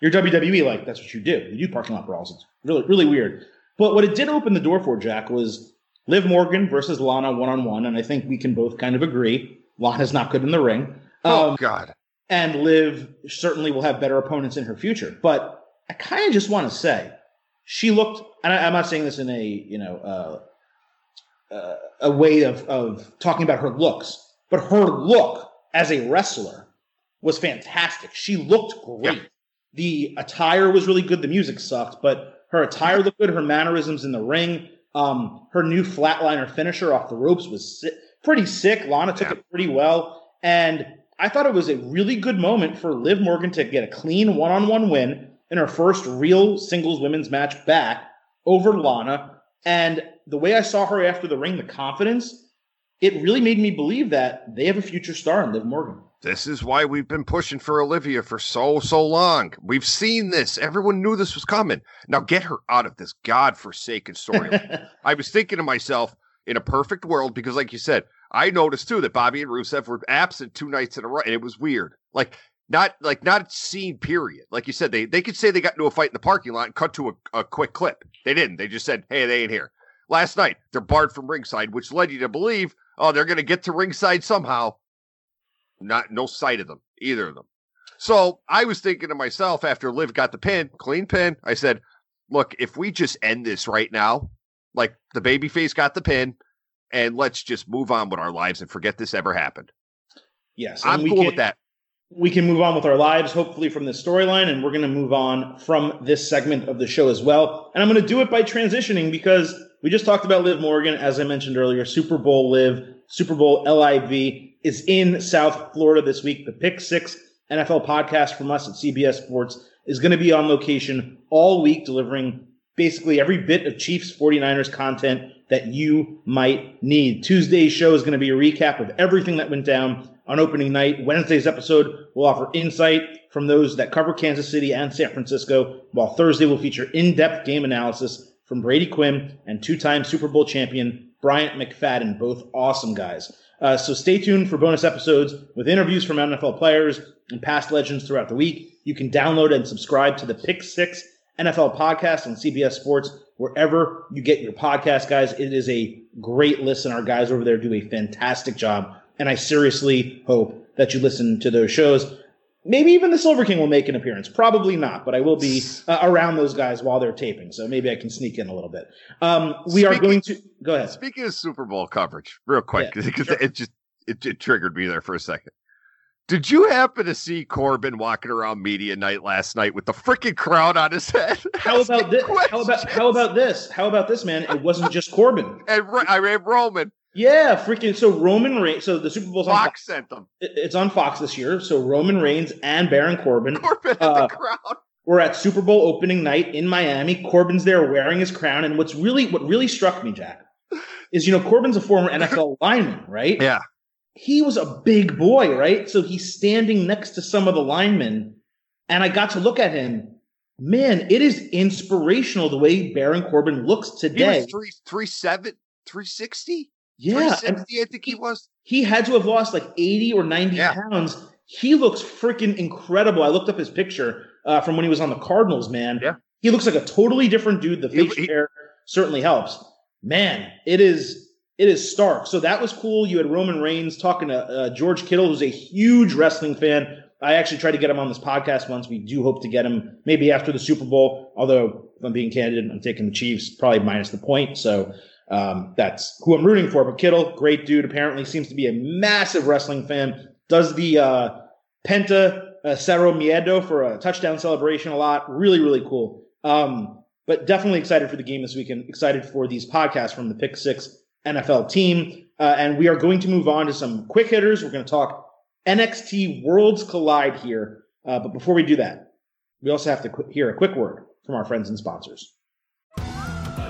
you're WWE like, that's what you do. You do parking lot brawls. It's really, really weird. But what it did open the door for, Jack, was Liv Morgan versus Lana one on one. And I think we can both kind of agree Lana's not good in the ring. Oh, um, God. And Liv certainly will have better opponents in her future. But I kind of just want to say, she looked, and I, am not saying this in a you know uh, uh, a way of of talking about her looks, but her look as a wrestler was fantastic. She looked great. Yeah. The attire was really good. The music sucked, but her attire looked good. Her mannerisms in the ring, um, her new flatliner finisher off the ropes was si- pretty sick. Lana took yeah. it pretty well, and I thought it was a really good moment for Liv Morgan to get a clean one-on-one win in her first real singles women's match back over Lana. And the way I saw her after the ring, the confidence, it really made me believe that they have a future star in Liv Morgan. This is why we've been pushing for Olivia for so, so long. We've seen this. Everyone knew this was coming. Now get her out of this godforsaken story. I was thinking to myself, in a perfect world, because like you said, I noticed too that Bobby and Rusev were absent two nights in a row, and it was weird. Like not like not scene period. Like you said, they they could say they got into a fight in the parking lot and cut to a, a quick clip. They didn't. They just said, "Hey, they ain't here." Last night, they're barred from ringside, which led you to believe, oh, they're going to get to ringside somehow. Not no sight of them, either of them. So I was thinking to myself after Liv got the pin, clean pin, I said, look, if we just end this right now, like the babyface got the pin, and let's just move on with our lives and forget this ever happened. Yes, I'm cool with that. We can move on with our lives, hopefully, from this storyline, and we're going to move on from this segment of the show as well. And I'm going to do it by transitioning because we just talked about Liv Morgan, as I mentioned earlier, Super Bowl Liv, Super Bowl LIV is in South Florida this week. The Pick Six NFL podcast from us at CBS Sports is going to be on location all week, delivering basically every bit of Chiefs 49ers content that you might need. Tuesday's show is going to be a recap of everything that went down on opening night. Wednesday's episode will offer insight from those that cover Kansas City and San Francisco, while Thursday will feature in depth game analysis from Brady Quinn and two time Super Bowl champion Bryant McFadden, both awesome guys. Uh, so stay tuned for bonus episodes with interviews from NFL players and past legends throughout the week. You can download and subscribe to the Pick Six NFL podcast on CBS Sports wherever you get your podcast, guys. It is a great listen. Our guys over there do a fantastic job, and I seriously hope that you listen to those shows. Maybe even the Silver King will make an appearance. Probably not, but I will be uh, around those guys while they're taping, so maybe I can sneak in a little bit. Um, we are going to go ahead. Speaking of Super Bowl coverage, real quick, Yeah, because sure. it just it, it triggered me there for a second. Did you happen to see Corbin walking around media night last night with the freaking crown on his head? How about this? How about how about this? How about this, man? It wasn't just Corbin. And mean Roman Yeah, freaking. So Roman Reigns. So the Super Bowl's on Fox Fox. sent them. It's on Fox this year. So Roman Reigns and Baron Corbin Corbin Uh, the crown. were at Super Bowl opening night in Miami. Corbin's there wearing his crown, and what's really what really struck me, Jack, is you know Corbin's a former NFL lineman, right? Yeah. He was a big boy, right? So he's standing next to some of the linemen, and I got to look at him. Man, it is inspirational the way Baron Corbin looks He today. was three three seven, three sixty. Yeah, and I think he was. he had to have lost like 80 or 90 Yeah. pounds. He looks freaking incredible. I looked up his picture uh, from when he was on the Cardinals, man. Yeah. He looks like a totally different dude. The He- facial hair certainly helps. Man, it is it is stark. So that was cool. You had Roman Reigns talking to uh, George Kittle, who's a huge wrestling fan. I actually tried to get him on this podcast once. We do hope to get him maybe after the Super Bowl. Although, if I'm being candid, I'm taking the Chiefs, probably minus the point. So um, that's who I'm rooting for. But Kittle, great dude, apparently seems to be a massive wrestling fan. Does the uh, Penta uh, Cero Miedo for a touchdown celebration a lot. Really, really cool. Um, but definitely excited for the game this weekend. Excited for these podcasts from the Pick Six NFL team. Uh, and we are going to move on to some quick hitters. We're going to talk NXT Worlds Collide here. Uh, but before we do that, we also have to qu- hear a quick word from our friends and sponsors.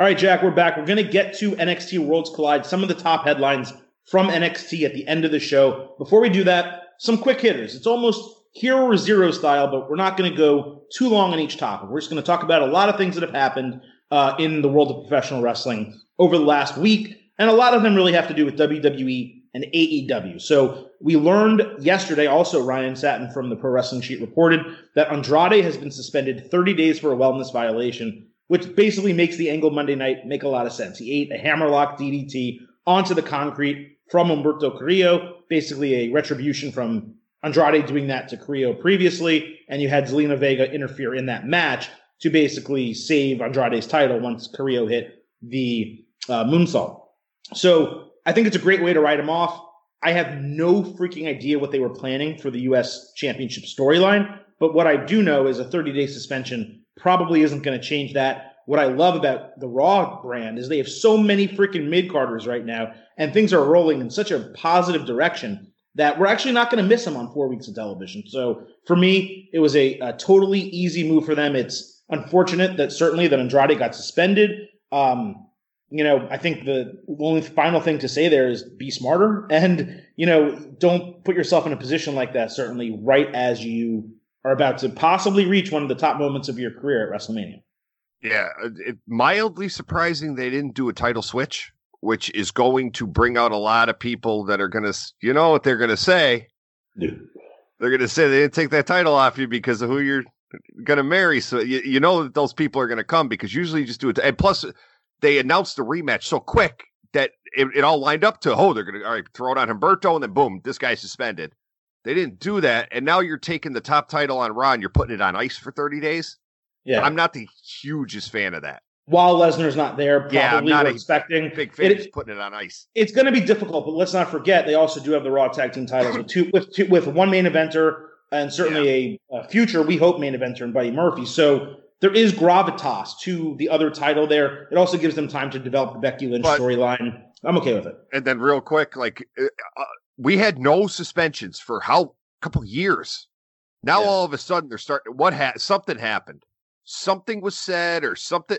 All right, Jack, we're back. We're going to get to NXT Worlds Collide, some of the top headlines from NXT at the end of the show. Before we do that, some quick hitters. It's almost hero or zero style, but we're not going to go too long on each topic. We're just going to talk about a lot of things that have happened uh, in the world of professional wrestling over the last week, and a lot of them really have to do with WWE and AEW. So we learned yesterday, also Ryan Satin from the Pro Wrestling Sheet reported that Andrade has been suspended 30 days for a wellness violation which basically makes the angle Monday night make a lot of sense. He ate a hammerlock DDT onto the concrete from Humberto Carrillo, basically a retribution from Andrade doing that to Carrillo previously, and you had Zelina Vega interfere in that match to basically save Andrade's title once Carrillo hit the uh, moonsault. So I think it's a great way to write him off. I have no freaking idea what they were planning for the U.S. Championship storyline. But what I do know is a 30 day suspension probably isn't going to change that. What I love about the Raw brand is they have so many freaking mid carders right now, and things are rolling in such a positive direction that we're actually not going to miss them on four weeks of television. So for me, it was a, a, totally easy move for them. It's unfortunate that certainly that Andrade got suspended. Um, you know, I think the only final thing to say there is be smarter and, you know, don't put yourself in a position like that, certainly right as you are about to possibly reach one of the top moments of your career at WrestleMania. Yeah, it, mildly surprising they didn't do a title switch, which is going to bring out a lot of people that are going to, you know what they're going to say? Yeah. They're going to say they didn't take that title off you because of who you're going to marry. So you, you know that those people are going to come because usually you just do it. And plus, they announced the rematch so quick that it, it all lined up to, oh, they're going to all right, throw it on Humberto, and then boom, this guy's suspended. They didn't do that, and now you're taking the top title on Raw and you're putting it on ice for 30 days. Yeah, I'm not the hugest fan of that. While Lesnar's not there, probably yeah, I'm not expecting big fan it, of putting it on ice. It's going to be difficult, but let's not forget they also do have the Raw Tag Team titles with two with two, with one main eventer and certainly yeah. a, a, future we hope main eventer in Buddy Murphy. So there is gravitas to the other title there. It also gives them time to develop the Becky Lynch storyline. I'm okay with it. And then real quick, like uh, uh we had no suspensions for how couple years. Now yeah. all of a sudden they're starting. What ha- something happened? Something was said or something.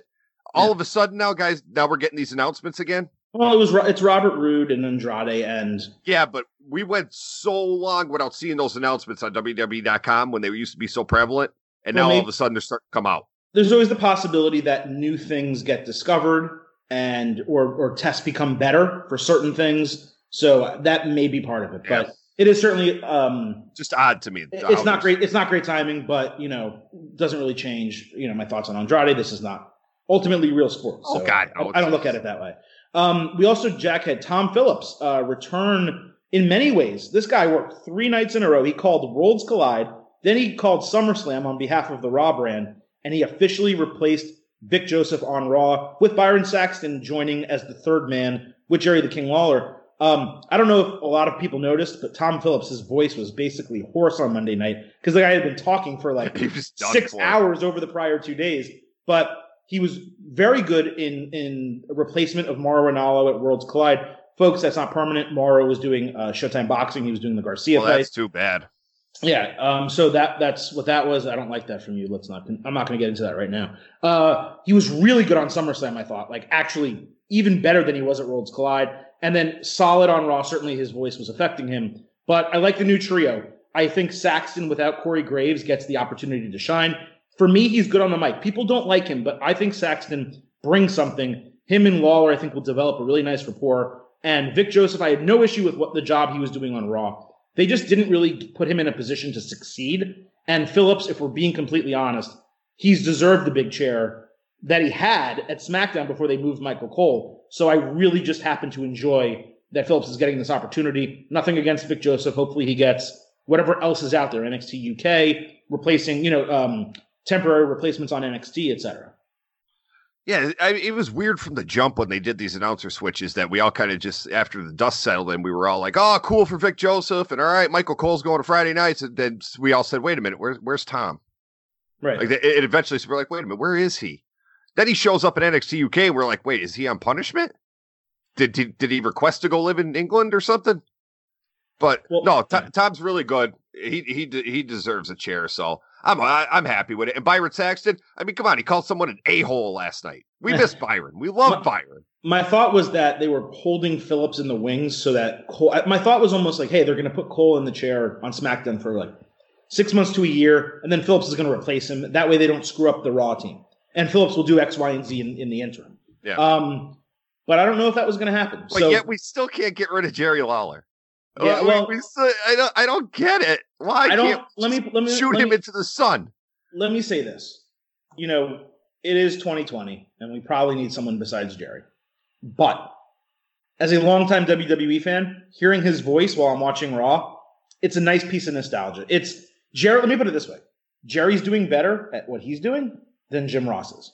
All yeah. of a sudden now, guys, now we're getting these announcements again. Well, it was it's Robert Roode and Andrade and yeah, but we went so long without seeing those announcements on WWE.com when they used to be so prevalent, and well, now maybe, all of a sudden they're starting to come out. There's always the possibility that new things get discovered and or or tests become better for certain things. So that may be part of it, yeah. but it is certainly um, just odd to me. It's not great. It's not great timing, but you know, doesn't really change. You know, my thoughts on Andrade. This is not ultimately real sports. Oh, so oh God, I, I, don't look at it that way. Um, we also Jack had Tom Phillips uh, return in many ways. This guy worked three nights in a row. He called Worlds Collide, then he called SummerSlam on behalf of the Raw brand, and he officially replaced Vic Joseph on Raw with Byron Saxton joining as the third man with Jerry the King Lawler. Um, I don't know if a lot of people noticed, but Tom Phillips' voice was basically hoarse on Monday night because the guy had been talking for like six hours over the prior two days. But he was very good in in replacement of Mauro Ranallo at Worlds Collide. Folks, that's not permanent. Mauro was doing uh, Showtime Boxing. He was doing the Garcia well, fight. That's too bad. Yeah. Um, so that that's what that was. I don't like that from you. Let's not. I'm not going to get into that right now. Uh, he was really good on SummerSlam. I thought, like, actually, even better than he was at Worlds Collide and then solid on Raw. Certainly his voice was affecting him. But I like the new trio. I think Saxton without Corey Graves gets the opportunity to shine. For me, he's good on the mic. People don't like him, but I think Saxton brings something. Him and Lawler, I think, will develop a really nice rapport. And Vic Joseph, I had no issue with what the job he was doing on Raw. They just didn't really put him in a position to succeed. And Phillips, if we're being completely honest, he's deserved the big chair that he had at SmackDown before they moved Michael Cole. So I really just happen to enjoy that Phillips is getting this opportunity. Nothing against Vic Joseph. Hopefully he gets whatever else is out there, NXT UK, replacing, you know, um, temporary replacements on NXT, etc. Yeah, I, it was weird from the jump when they did these announcer switches that we all kind of just after the dust settled in, we were all like, "Oh, cool for Vic Joseph," and all right, Michael Cole's going to Friday nights, and then we all said, "Wait a minute, where's where's Tom?" Right. Like it, it eventually, we're like, "Wait a minute, where is he?" Then he shows up in NXT UK. We're like, wait, is he on punishment? Did, did did he request to go live in England or something? But well, no, T- Tom's really good. He he he deserves a chair. So I'm I, am i am happy with it. And Byron Saxton, I mean, come on, he called someone an a hole last night. We miss Byron. We love my, Byron. My thought was that they were holding Phillips in the wings so that Cole. My thought was almost like, hey, they're going to put Cole in the chair on SmackDown for like six months to a year, and then Phillips is going to replace him. That way, they don't screw up the Raw team and Phillips will do X, Y, and Z in, in the interim. Yeah. Um, but I don't know if that was going to happen. But so, yet we still can't get rid of Jerry Lawler. Yeah, well, we, we still, I don't, I don't get it. Why I don't. Let me let me shoot let him me, into the sun. Let me say this. You know, it is 2020, and we probably need someone besides Jerry. But as a longtime WWE fan, hearing his voice while I'm watching Raw, it's a nice piece of nostalgia. It's Jerry. Let me put it this way: Jerry's doing better at what he's doing than Jim Ross's.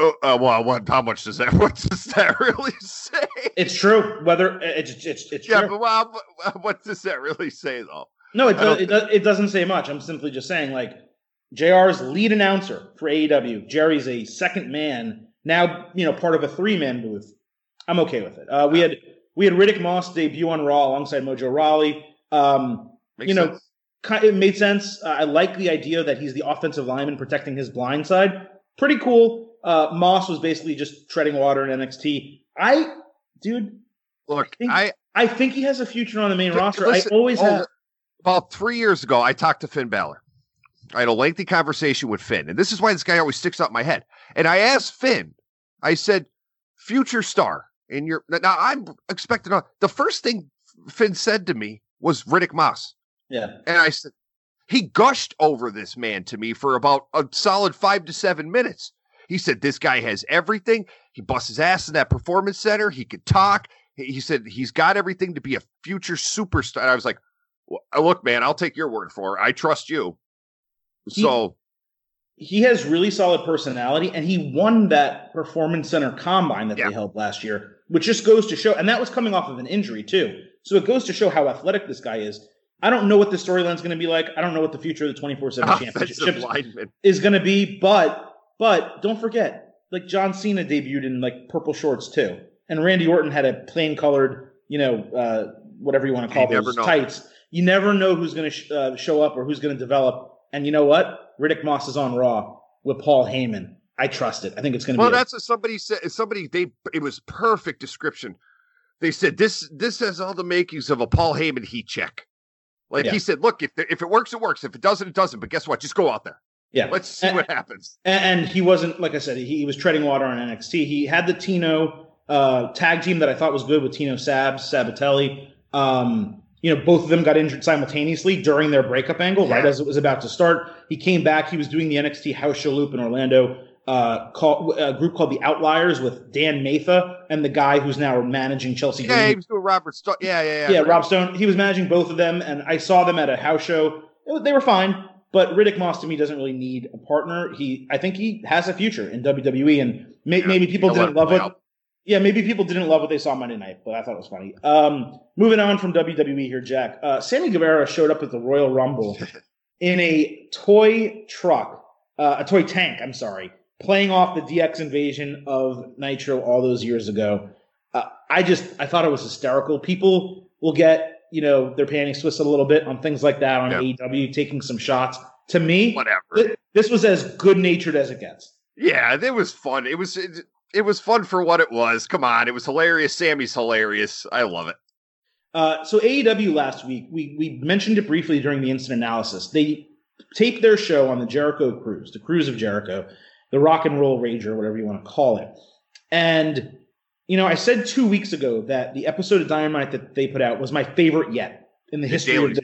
Uh, uh, well, what? How much does that? What does that really say? It's true. Whether it's it's it's yeah, true. but well, what does that really say though? No, it does, it, does, it doesn't say much. I'm simply just saying, like, JR's lead announcer for AEW. Jerry's a second man now. You know, part of a three man booth. I'm okay with it. Uh, we had we had Riddick Moss debut on Raw alongside Mojo Rawley. Um, you know, sense. It made sense. Uh, I like the idea that he's the offensive lineman protecting his blind side. Pretty cool. Uh, Moss was basically just treading water in NXT. I, dude, Look, think- I I think he has a future on the main roster. listen, I always oh, have. About three years ago, I talked to Finn Balor. I had a lengthy conversation with Finn, and this is why this guy always sticks out in my head. And I asked Finn, I said, "Future star in your now." I'm expecting a, the first thing Finn said to me was Riddick Moss, Yeah. and I said he gushed over this man to me for about a solid five to seven minutes. He said this guy has everything. He busts his ass in that performance center. He could talk. He said he's got everything to be a future superstar. And I was like, well, uh, look, man, I'll take your word for it. I trust you. He- So he has really solid personality and he won that performance center combine that Yeah. they held last year which just goes to show and that was coming off of an injury too so it goes to show how athletic this guy is i don't know what the storyline's going to be like i don't know what the future of the 24-7 championship lineman. is going to be but but don't forget like john cena debuted in like purple shorts too and randy orton had a plain colored you know uh, whatever you want to call You those tights you never know who's going to sh- uh, show up or who's going to develop and you know what riddick moss is on raw with paul heyman i trust it i think it's going to Well, be a- that's what somebody said. Somebody they it was perfect description. They said this this has all the makings of a Paul Heyman heat check. Like Yeah. he said, look, if if it works, it works. If it doesn't, it doesn't. But guess what? Just go out there. yeah Let's see And- what happens. And, and he wasn't, like I said, he, he was treading water on NXT. He had the Tino uh, tag team that I thought was good with Tino Sabs, Sabbatelli. Um, you know, both of them got injured simultaneously during their breakup angle, right as it was about to start. He came back. He was doing the NXT house show loop in Orlando. Uh, call, a group called the Outliers with Dan Matha and the guy who's now managing Chelsea Yeah, Green. he was doing Robert. Sto- yeah, yeah, yeah. Yeah, Rob Stone. He was managing both of them, and I saw them at a house show. It- They were fine, but Riddick Moss to me doesn't really need a partner. He, I think he has a future in WWE, and may, maybe people didn't love what. Yeah, maybe people didn't love what they saw Monday night, but I thought it was funny. Um, moving on from WWE here, Jack. Uh, Sammy Guevara showed up at the Royal Rumble in a toy truck, uh, a toy tank. I'm sorry, playing off the DX invasion of Nitro all those years ago. Uh, I just I thought it was hysterical. People will get you know their panties Swiss a little bit on things like that on Yeah. AEW, taking some shots. To me, Whatever. thi- this was as good natured as it gets. Yeah, it was fun. It was it, it was fun for what it was. Come on, it was hilarious. Sammy's hilarious. I love it. Uh, so AEW last week, we we mentioned it briefly during the incident analysis. They taped their show on the Jericho Cruise, the Cruise of Jericho, the Rock and Roll Rager, whatever you want to call it. And you know, I said two weeks ago that the episode of Dynamite that they put out was my favorite yet in the The history of the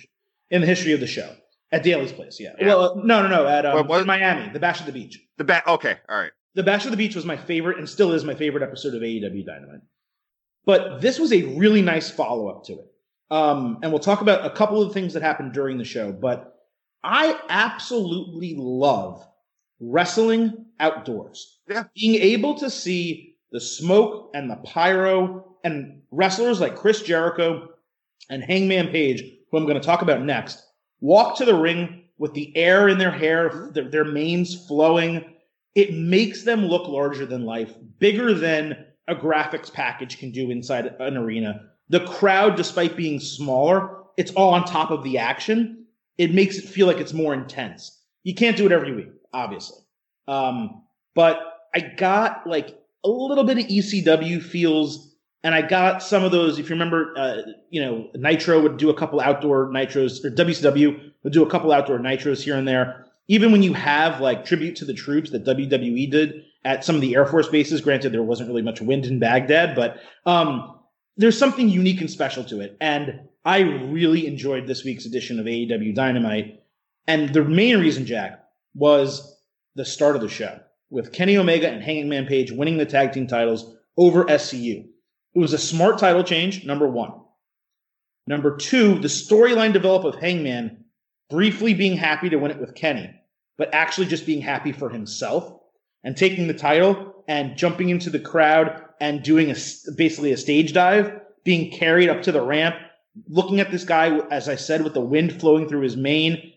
in the history of the show at Daily's place. Yeah. Yeah. Well, uh, no, no, no, at um, what- Miami, the Bash of the Beach. The Bash. Okay, all right. The Bash of the Beach was my favorite and still is my favorite episode of AEW Dynamite. But this was a really nice follow up to it. Um, and we'll talk about a couple of things that happened during the show. But I absolutely love wrestling outdoors. Yeah. Being able to see the smoke and the pyro and wrestlers like Chris Jericho and Hangman Page, who I'm going to talk about next, walk to the ring with the air in their hair, their, their manes flowing. It makes them look larger than life, bigger than a graphics package can do inside an arena. The crowd, despite being smaller, it's all on top of the action. It makes it feel like it's more intense. You can't do it every week, obviously. Um, but I got like a little bit of ECW feels, and I got some of those. If you remember, uh, you know, Nitro would do a couple outdoor nitros, or WCW would do a couple outdoor nitros here and there. Even when you have like tribute to the troops that WWE did at some of the Air Force bases, granted there wasn't really much wind in Baghdad, but um, there's something unique and special to it. And I really enjoyed this week's edition of AEW Dynamite. And the main reason, Jack, was the start of the show with Kenny Omega and Hangman Page winning the tag team titles over SCU. It was a smart title change, number one. Number two, the storyline develop of Hangman briefly being happy to win it with Kenny, but actually just being happy for himself. and taking the title and jumping into the crowd and doing a, basically a stage dive, being carried up to the ramp, looking at this guy, as I said, with the wind flowing through his mane.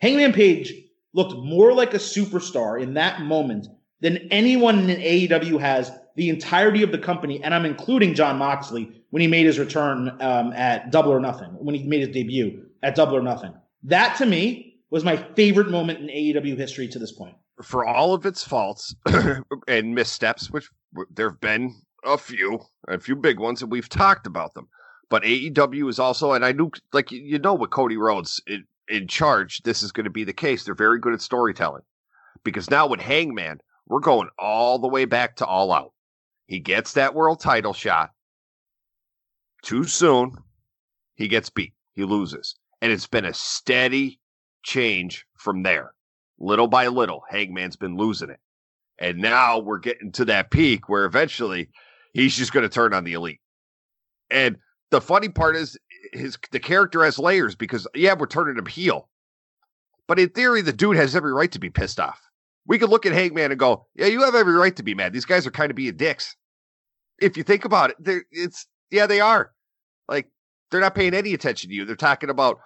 Hangman Page looked more like a superstar in that moment than anyone in AEW has the entirety of the company, and I'm including Jon Moxley when he made his return um, at Double or Nothing, when he made his debut at Double or Nothing. That to me was my favorite moment in AEW history to this point. For all of its faults and missteps, which there have been a few, a few big ones, and we've talked about them. But AEW is also, and I knew, like you know, with Cody Rhodes in, in charge, this is going to be the case. They're very good at storytelling because now with Hangman, we're going all the way back to All Out. He gets that world title shot too soon. He gets beat. He loses, and it's been a steady change from there. Little by little, Hangman's been losing it. And now we're getting to that peak where eventually he's just going to turn on the elite. And the funny part is his the character has layers because yeah, we're turning him heel. But in theory, the dude has every right to be pissed off. We could look at Hangman and go, "Yeah, you have every right to be mad. These guys are kind of being dicks." If you think about it, it's yeah, they are. Like they're not paying any attention to you. They're talking about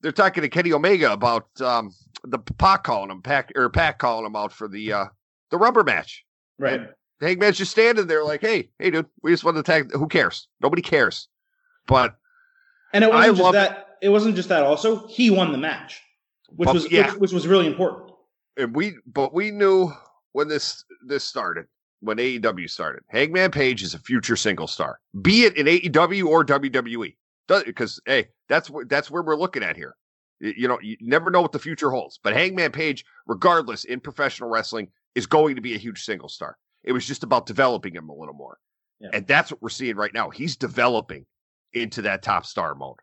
they're talking to Kenny Omega about um, the Pac calling him Pac or Pac calling him out for the uh, the rubber match. Right. And Hangman's just standing there like, hey, hey, dude, we just want to tag. Who cares? Nobody cares. But and it wasn't I just that. It. it. wasn't just that. Also, he won the match, which but, was yeah. which, which was really important. And we, but we knew when this this started, when AEW started, Hangman Page is a future single star, be it in AEW or WWE. Because hey, that's what that's where we're looking at here. You know, you never know what the future holds. But Hangman Page, regardless, in professional wrestling, is going to be a huge single star. It was just about developing him a little more. Yeah. And that's what we're seeing right now. He's developing into that top star mode.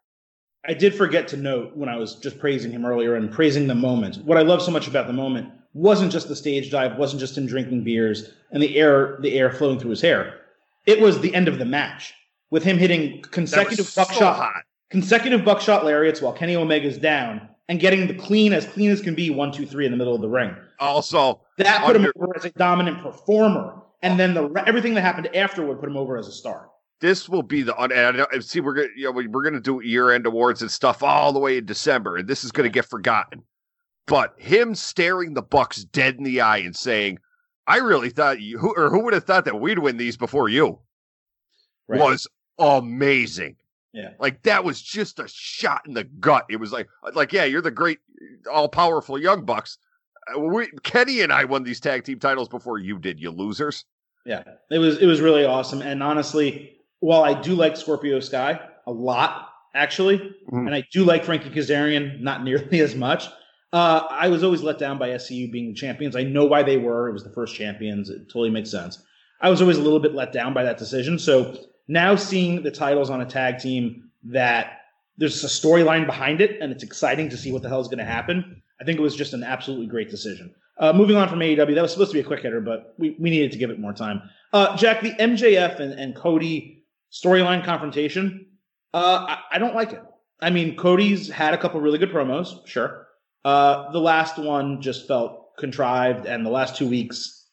I did forget to note when I was just praising him earlier and praising the moment. What I love so much about the moment wasn't just the stage dive, wasn't just him drinking beers and the air the air flowing through his hair. It was the end of the match with him hitting consecutive buckshot so consecutive buckshot lariats while Kenny Omega's down and getting the clean as clean as can be one two three in the middle of the ring. Also, that put under- him over as a dominant performer, and then the everything that happened afterward put him over as a star. This will be the and see we're gonna you know we're gonna do year end awards and stuff all the way in December, and this is gonna get forgotten. But him staring the Bucks dead in the eye and saying, "I really thought you who or who would have thought that we'd win these before you," right. was amazing. Yeah. Like that was just a shot in the gut. It was like like yeah, you're the great all powerful young bucks. Uh, we, Kenny and I won these tag team titles before you did, you losers. Yeah. It was it was really awesome and honestly, while I do like Scorpio Sky a lot actually, mm-hmm. and I do like Frankie Kazarian not nearly as much. Uh, I was always let down by SCU being the champions. I know why they were. It was the first champions. It totally makes sense. I was always a little bit let down by that decision. So now seeing the titles on a tag team that there's a storyline behind it and it's exciting to see what the hell is going to happen. I think it was just an absolutely great decision. Uh, moving on from AEW, that was supposed to be a quick hitter, but we, we needed to give it more time. Uh, Jack, the MJF and, and Cody storyline confrontation, uh, I, I, don't like it. I mean, Cody's had a couple really good promos, sure. Uh, the last one just felt contrived, and the last two weeks,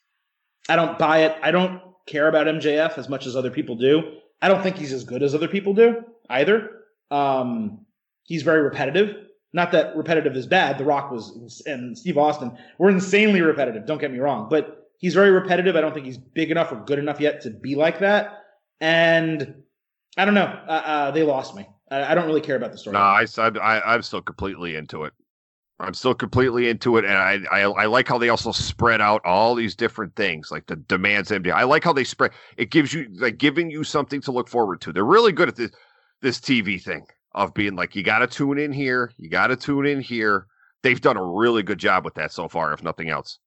I don't buy it. I don't care about MJF as much as other people do. I don't think he's as good as other people do either. Um, he's very repetitive. Not that repetitive is bad. The Rock was and Steve Austin were insanely repetitive. Don't get me wrong, but he's very repetitive. I don't think he's big enough or good enough yet to be like that. And I don't know. Uh, uh, they lost me. I, I, don't really care about the story. No, I, I I'm still completely into it. I'm still completely into it, and I, I, I like how they also spread out all these different things, like the demands MD. I like how they spread. It gives you like giving you something to look forward to. They're really good at this this TV thing of being like, you got to tune in here, you got to tune in here. They've done a really good job with that so far, if nothing else.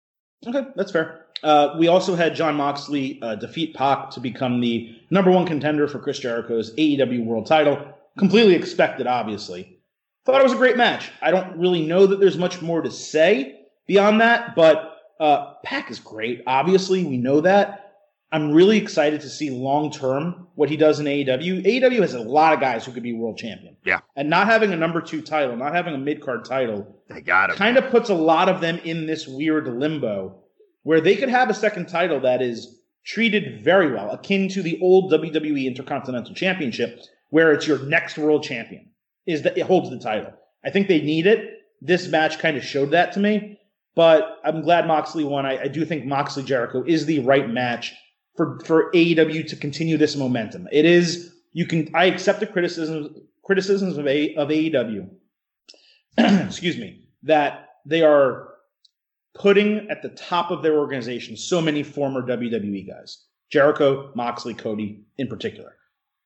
Okay, that's fair. Uh, we also had Jon Moxley uh, defeat Pac to become the number one contender for Chris Jericho's AEW World Title. Completely expected, obviously. Thought it was a great match. I don't really know that there's much more to say beyond that, but uh, Pac is great. Obviously, we know that. I'm really excited to see long term what he does in AEW. AEW has a lot of guys who could be world champion. Yeah. And not having a number two title, not having a mid card title, they got him. Kind of puts a lot of them in this weird limbo where they could have a second title that is treated very well, akin to the old WWE Intercontinental Championship, where it's your next world champion, is that it holds the title. I think they need it. This match kind of showed that to me, but I'm glad Moxley won. I, I do think Moxley Jericho is the right match for, for AEW to continue this momentum. It is, you can, I accept the criticisms, criticisms of, a, of AEW, excuse me, that they are putting at the top of their organization so many former WWE guys. Jericho, Moxley, Cody in particular.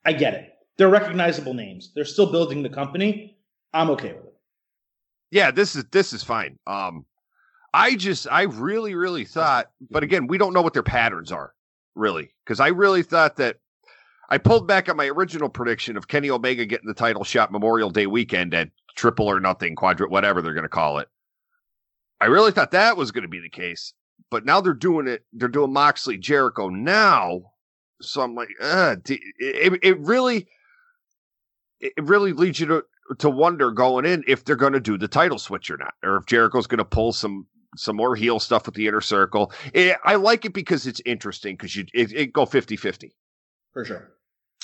I get it. They're recognizable names. They're still building the company. I'm okay with it. Yeah, this is this is fine. Um I just I really really thought, but again, we don't know what their patterns are, really, because I really thought that I pulled back on my original prediction of Kenny Omega getting the title shot Memorial Day weekend at triple or nothing, quadrant, whatever they're going to call it. I really thought that was going to be the case, but now they're doing it. They're doing Moxley Jericho now, so I'm like, uh, it, it really, it really leads you to to wonder going in if they're going to do the title switch or not, or if Jericho's going to pull some some more heel stuff with the inner circle. It, I like it because it's interesting because you it, it go 50-50. For sure.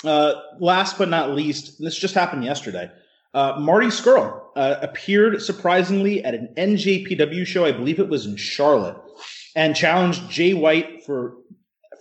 Uh, last but not least, this just happened yesterday. Uh, Marty Scurll uh, appeared surprisingly at an NJPW show, I believe it was in Charlotte, and challenged Jay White for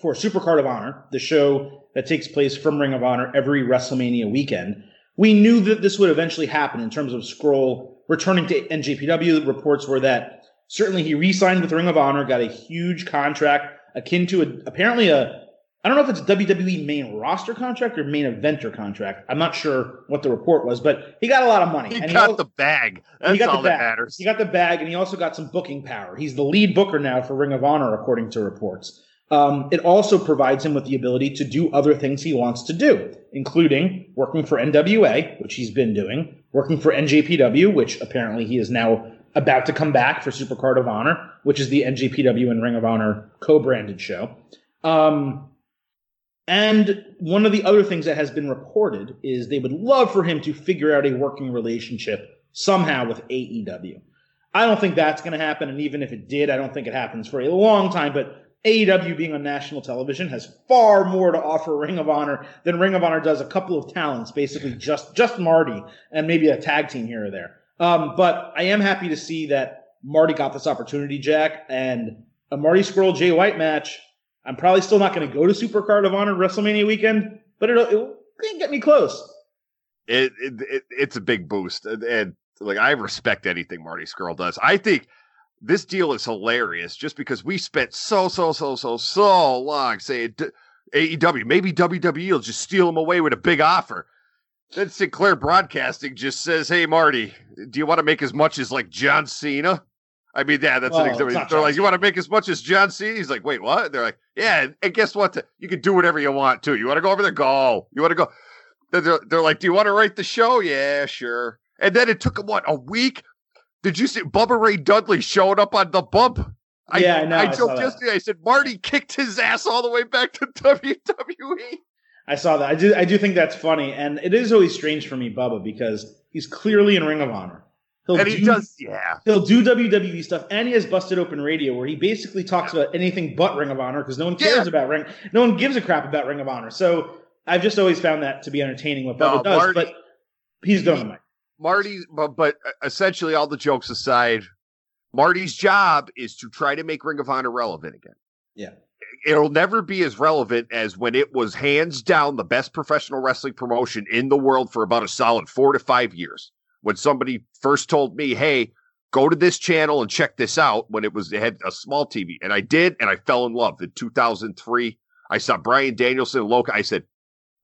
for Supercard of Honor, the show that takes place from Ring of Honor every WrestleMania weekend. We knew that this would eventually happen in terms of Scurll returning to NJPW. Reports were that certainly he re-signed with Ring of Honor, got a huge contract akin to a, apparently a I don't know if it's WWE main roster contract or main eventer contract. I'm not sure what the report was, but he got a lot of money. He and got he also, the bag. That's he got all the that bag. matters. He got the bag, and he also got some booking power. He's the lead booker now for Ring of Honor, according to reports. Um, it also provides him with the ability to do other things he wants to do, including working for NWA, which he's been doing, working for NJPW, which apparently he is now about to come back for Supercard of Honor, which is the NJPW and Ring of Honor co-branded show. Um, and one of the other things that has been reported is they would love for him to figure out a working relationship somehow with AEW. I don't think that's going to happen. And even if it did, I don't think it happens for a long time. But AEW being on national television has far more to offer Ring of Honor than Ring of Honor does a couple of talents, basically just, just Marty and maybe a tag team here or there. Um, but I am happy to see that Marty got this opportunity, Jack, and a Marty Scurll Jay White match I'm probably still not going to go to Supercard of Honor WrestleMania weekend, but it'll, it'll get me close. It, it, it, it's a big boost, and, and like I respect anything Marty Scurll does. I think this deal is hilarious just because we spent so so so so so long saying AEW maybe WWE will just steal him away with a big offer. Then Sinclair Broadcasting just says, "Hey Marty, do you want to make as much as like John Cena?" I mean, yeah, that's well, an example. They're like, you want to make as much as John Cena? He's like, wait, what? They're like, yeah, and guess what? You can do whatever you want to. You want to go over there? Go. You want to go? They're, they're like, do you want to write the show? Yeah, sure. And then it took them what a week. Did you see Bubba Ray Dudley showing up on the bump? I, yeah, I. I, I joked yesterday. I said Marty kicked his ass all the way back to WWE. I saw that. I do. I do think that's funny, and it is always strange for me, Bubba, because he's clearly in Ring of Honor. He'll and he do, does, yeah. He'll do WWE stuff, and he has Busted Open Radio, where he basically talks about anything but Ring of Honor because no one cares yeah. about Ring. No one gives a crap about Ring of Honor. So I've just always found that to be entertaining what Bubba no, does. Marty, but he's the mic. Marty, but, but uh, essentially, all the jokes aside, Marty's job is to try to make Ring of Honor relevant again. Yeah. It'll never be as relevant as when it was hands down the best professional wrestling promotion in the world for about a solid four to five years when somebody first told me, "Hey, go to this channel and check this out," when it was it had a small TV, and I did, and I fell in love. In 2003, I saw Bryan Danielson and Low Ki. I said,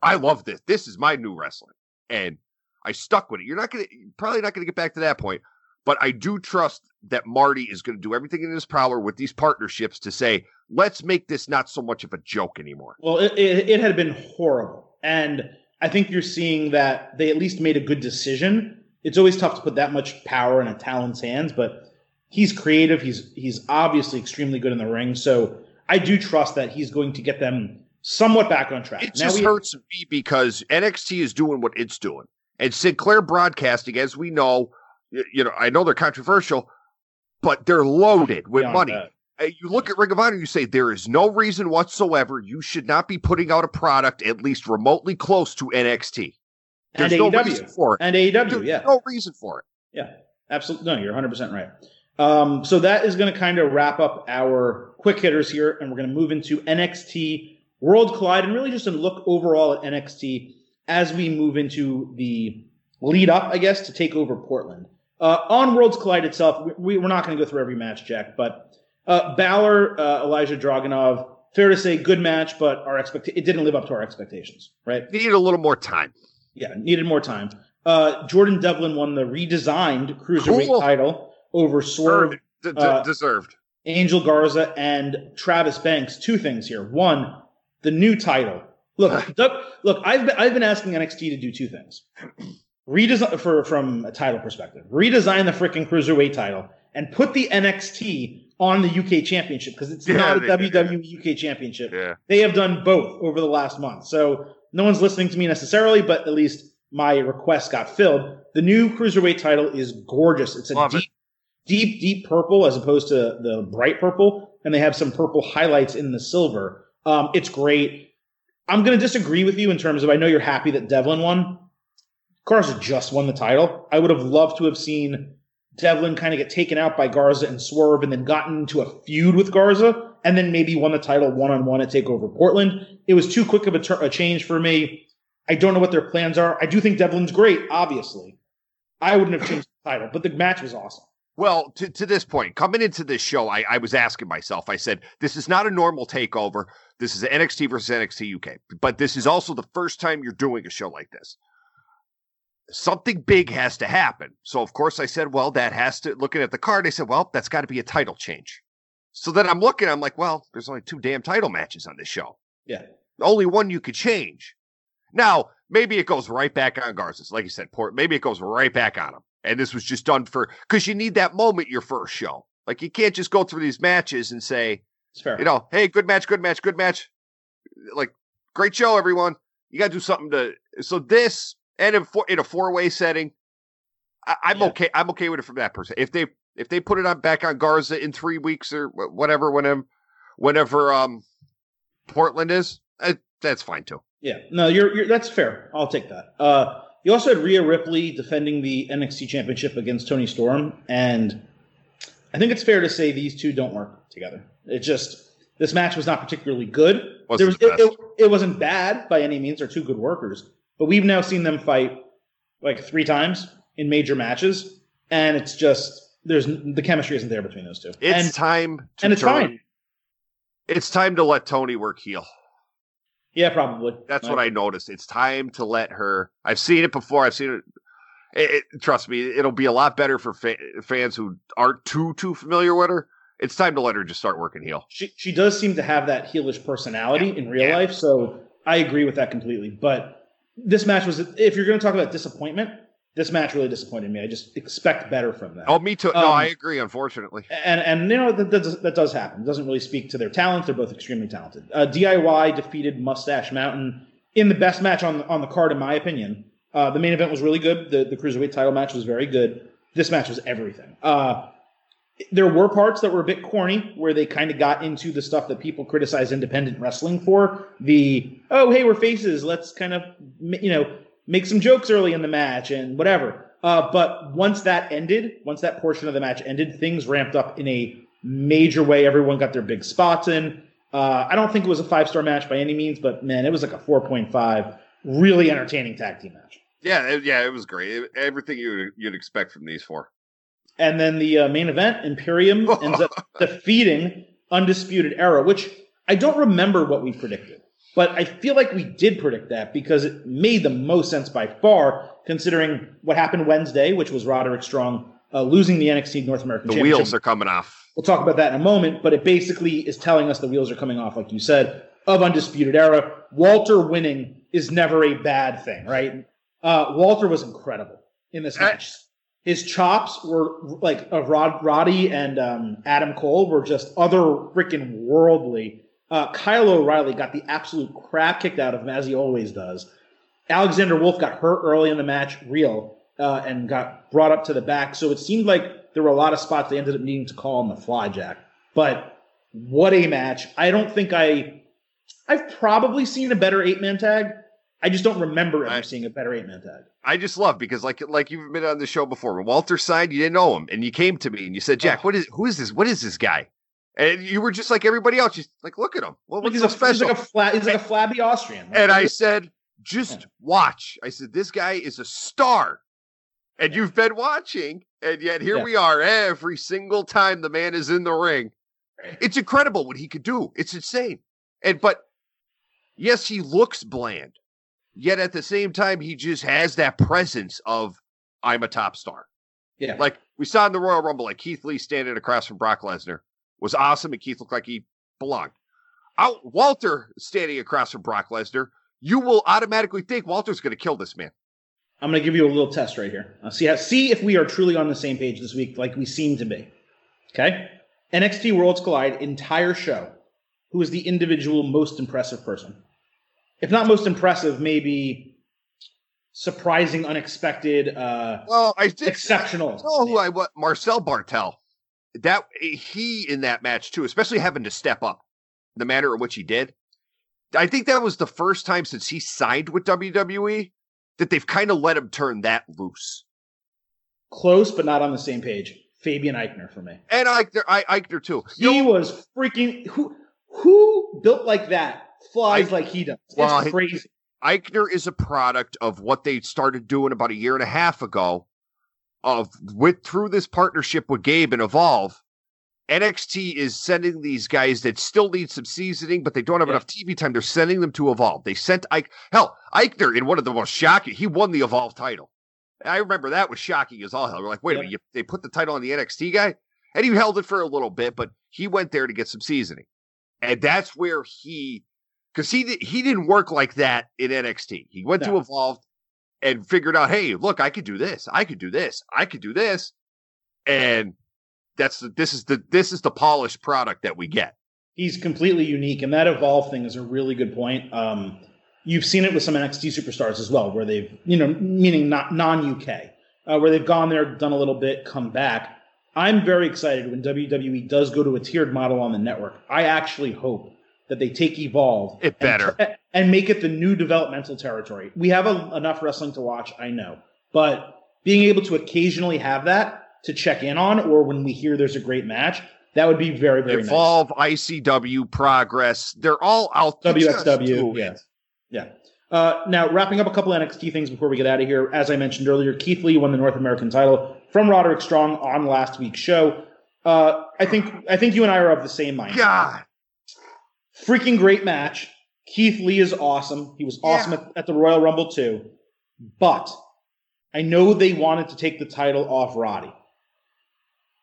"I love this. This is my new wrestling," and I stuck with it. You're not gonna probably not gonna get back to that point, but I do trust that Marty is going to do everything in his power with these partnerships to say, let's make this not so much of a joke anymore. Well, it, it, it had been horrible. And I think you're seeing that they at least made a good decision it's always tough to put that much power in a talent's hands, but he's creative. He's he's obviously extremely good in the ring. So I do trust that he's going to get them somewhat back on track. It now just we, hurts me because NXT is doing what it's doing, and Sinclair Broadcasting, as we know, you know, I know they're controversial, but they're loaded with money. That. uh, you look at Ring of Honor, you say there is no reason whatsoever you should not be putting out a product at least remotely close to NXT. There's and no AEW. reason for it. And AEW, There's yeah. no reason for it. Yeah, absolutely. No, you're 100% right. Um, so that is going to kind of wrap up our quick hitters here, and we're going to move into NXT World Collide and really just a look overall at NXT as we move into the lead up, I guess, to take over Portland. Uh, on Worlds Collide itself, we, we're not going to go through every match, Jack, but uh, Balor, uh, Ilja Dragunov, fair to say, good match, but our expect it didn't live up to our expectations, right? Needed a little more time. Yeah, needed more time. Uh, Jordan Devlin won the redesigned cruiserweight Cool. title over Swerve, uh, deserved. Angel Garza, and Travis Banks. Two things here. One, the new title. Look, look, I've been, I've been asking NXT to do two things. Redesign for from a title perspective. Redesign the freaking cruiserweight title and put the NXT on the UK Championship because it's Yeah, not a they. WWE UK Championship. Yeah. They have done both over the last month. So no one's listening to me necessarily, but at least my request got filled. The new cruiserweight title is gorgeous. It's a Love deep, it. deep, deep purple as opposed to the bright purple, and they have some purple highlights in the silver. Um, it's great. I'm going to disagree with you in terms of I know you're happy that Devlin won. Garza just won the title. I would have loved to have seen Devlin kind of get taken out by Garza and Swerve and then gotten into a feud with Garza and then maybe won the title one on one at TakeOver Portland. It was too quick of a, tur- a change for me. I don't know what their plans are. I do think Devlin's great, obviously. I wouldn't have changed the title, but the match was awesome. Well, to, to this point, coming into this show, I, I was asking myself, I said, this is not a normal takeover. This is NXT versus NXT UK, but this is also the first time you're doing a show like this. Something big has to happen. So, of course, I said, well, that has to, looking at the card, I said, well, that's got to be a title change. So then I'm looking, I'm like, well, there's only two damn title matches on this show. Yeah. Only one you could change. Now, maybe it goes right back on Garza's. Like you said, Port, maybe it goes right back on him. And this was just done for because you need that moment your first show. Like you can't just go through these matches and say, It's fair. you know, hey, good match, good match, good match. Like, great show, everyone. You got to do something to. So this and in, four, in a four way setting, I, I'm Yeah. okay. I'm okay with it from that person. If they if they put it on back on Garza in three weeks or wh- whatever, whenever whenever um Portland is, that's fine too. Yeah, no, you're, you're that's fair. I'll take that. Uh, you also had Rhea Ripley defending the NXT Championship against Toni Storm, and I think it's fair to say these two don't work together. It just this match was not particularly good. Wasn't There was, it, it, it wasn't bad by any means. They're two good workers, but we've now seen them fight like three times in major matches, and it's just there's the chemistry isn't there between those two. It's and time to and it's turn- fine. It's time to let Toni work heel. yeah, probably. That's what I noticed. It's time to let her. I've seen it before. I've seen it. it, it- trust me, it'll be a lot better for fa- fans who aren't too too familiar with her. It's time to let her just start working heel. she she does seem to have that heelish personality in real Yeah. life, so I agree with that completely. But this match was, if you're going to talk about disappointment, this match really disappointed me. I just expect better from them. Oh, me too. No, Um, I agree. Unfortunately, And and you know that, that, does, that does happen. It doesn't really speak to their talent. They're both extremely talented. Uh, DIY defeated Mustache Mountain in the best match on the, on the card, in my opinion. Uh, the main event was really good. The the cruiserweight title match was very good. This match was everything. Uh, there were parts that were a bit corny where they kind of got into the stuff that people criticize independent wrestling for. The oh hey we're faces, let's kind of you know make some jokes early in the match and whatever. Uh, but once that ended, once that portion of the match ended, things ramped up in a major way. Everyone got their big spots in. Uh, I don't think it was a five star match by any means, but man, it was like a four point five. Really entertaining tag team match. yeah, it, yeah, it was great. Everything you would, you'd expect from these four. And then the uh, main event, Imperium ends up defeating Undisputed Era, which I don't remember what we predicted, but I feel like we did predict that because it made the most sense by far, considering what happened Wednesday, which was Roderick Strong uh, losing the NXT North American The Championship. wheels are coming off. We'll talk about that in a moment, but it basically is telling us the wheels are coming off, like you said, of Undisputed Era. Walter winning is never a bad thing, right? Uh, Walter was incredible in this match. His chops were like of Rod, Roddy and um, Adam Cole were just other freaking worldly. Uh, Kyle O'Reilly got the absolute crap kicked out of him as he always does. Alexander Wolfe got hurt early in the match, real, uh, and got brought up to the back. So it seemed like there were a lot of spots they ended up needing to call on the fly, Jack. But What a match! I don't think I, I've probably seen a better eight man tag. I just don't remember ever I- seeing a better eight man tag. I just love because like like you've been on the show before. When Walter signed, you didn't know him, and you came to me and you said, "Jack, Oh. what is who is this? What is this guy?" And you were just like everybody else, just like, "Look at him. Well, Like what's he's, so a, he's special?" like a flat, he's like a flabby Austrian. and I said, "Just watch." I said, "This guy is a star," and you've been watching, and yet here Yeah. we are every single time the man is in the ring. It's incredible what he could do. It's insane. And but yes, he looks bland. Yet at the same time, he just has that presence of I'm a top star. yeah, Like we saw in the Royal Rumble, like Keith Lee standing across from Brock Lesnar was awesome, and Keith looked like he belonged. Out Walter standing across from Brock Lesnar, you will automatically think Walter's going to kill this man. I'm going to give you a little test right here. Uh, see how see if we are truly on the same page this week, like we seem to be. Okay, NXT Worlds Collide entire show. Who is the individual most impressive person? If not most impressive, maybe surprising, unexpected, uh, Well, I think exceptional. You know who I what Marcel Barthel. That he in that match too, especially having to step up the manner in which he did. I think that was the first time since he signed with WWE that they've kind of let him turn that loose. Close, but not on the same page. Fabian Aichner for me. And Aichner, I, Aichner too. He was freaking who who built like that flies I- like he does. Well, it's he- crazy. Aichner is a product of what they started doing about a year and a half ago. Of with through this partnership with Gabe and Evolve, NXT is sending these guys that still need some seasoning, but they don't have Yeah. enough TV time. They're sending them to Evolve. They sent Ike hell Aichner in one of the most shocking. He won the Evolve title. I remember that was shocking as all hell. We're like, wait a minute, you, they put the title on the NXT guy, and he held it for a little bit, but he went there to get some seasoning, and that's where he because he did, he didn't work like that in NXT. He went to No. Evolve and figured out, hey, look, I could do this, I could do this, I could do this, and that's the this is the this is the polished product that we get. He's completely unique, and that evolve thing is a really good point. Um, you've seen it with some NXT superstars as well, where they've, you know, meaning not non UK, uh, where they've gone there, done a little bit, come back. I'm very excited when WWE does go to a tiered model on the network. I actually hope that they take Evolve It better. and, and make it the new developmental territory. We have a, enough wrestling to watch, I know, but being able to occasionally have that to check in on, or when we hear there's a great match, that would be very very nice. Evolve, ICW, Progress, they're all out. there WXW. doing Yeah. Yeah. Uh, now, wrapping up a couple of NXT things before we get out of here. As I mentioned earlier, Keith Lee won the North American title from Roderick Strong on last week's show. Uh, I think I think you and I are of the same mind. God, Freaking great match. Keith Lee is awesome. He was awesome at, at the Royal Rumble too. But I know they wanted to take the title off Roddy.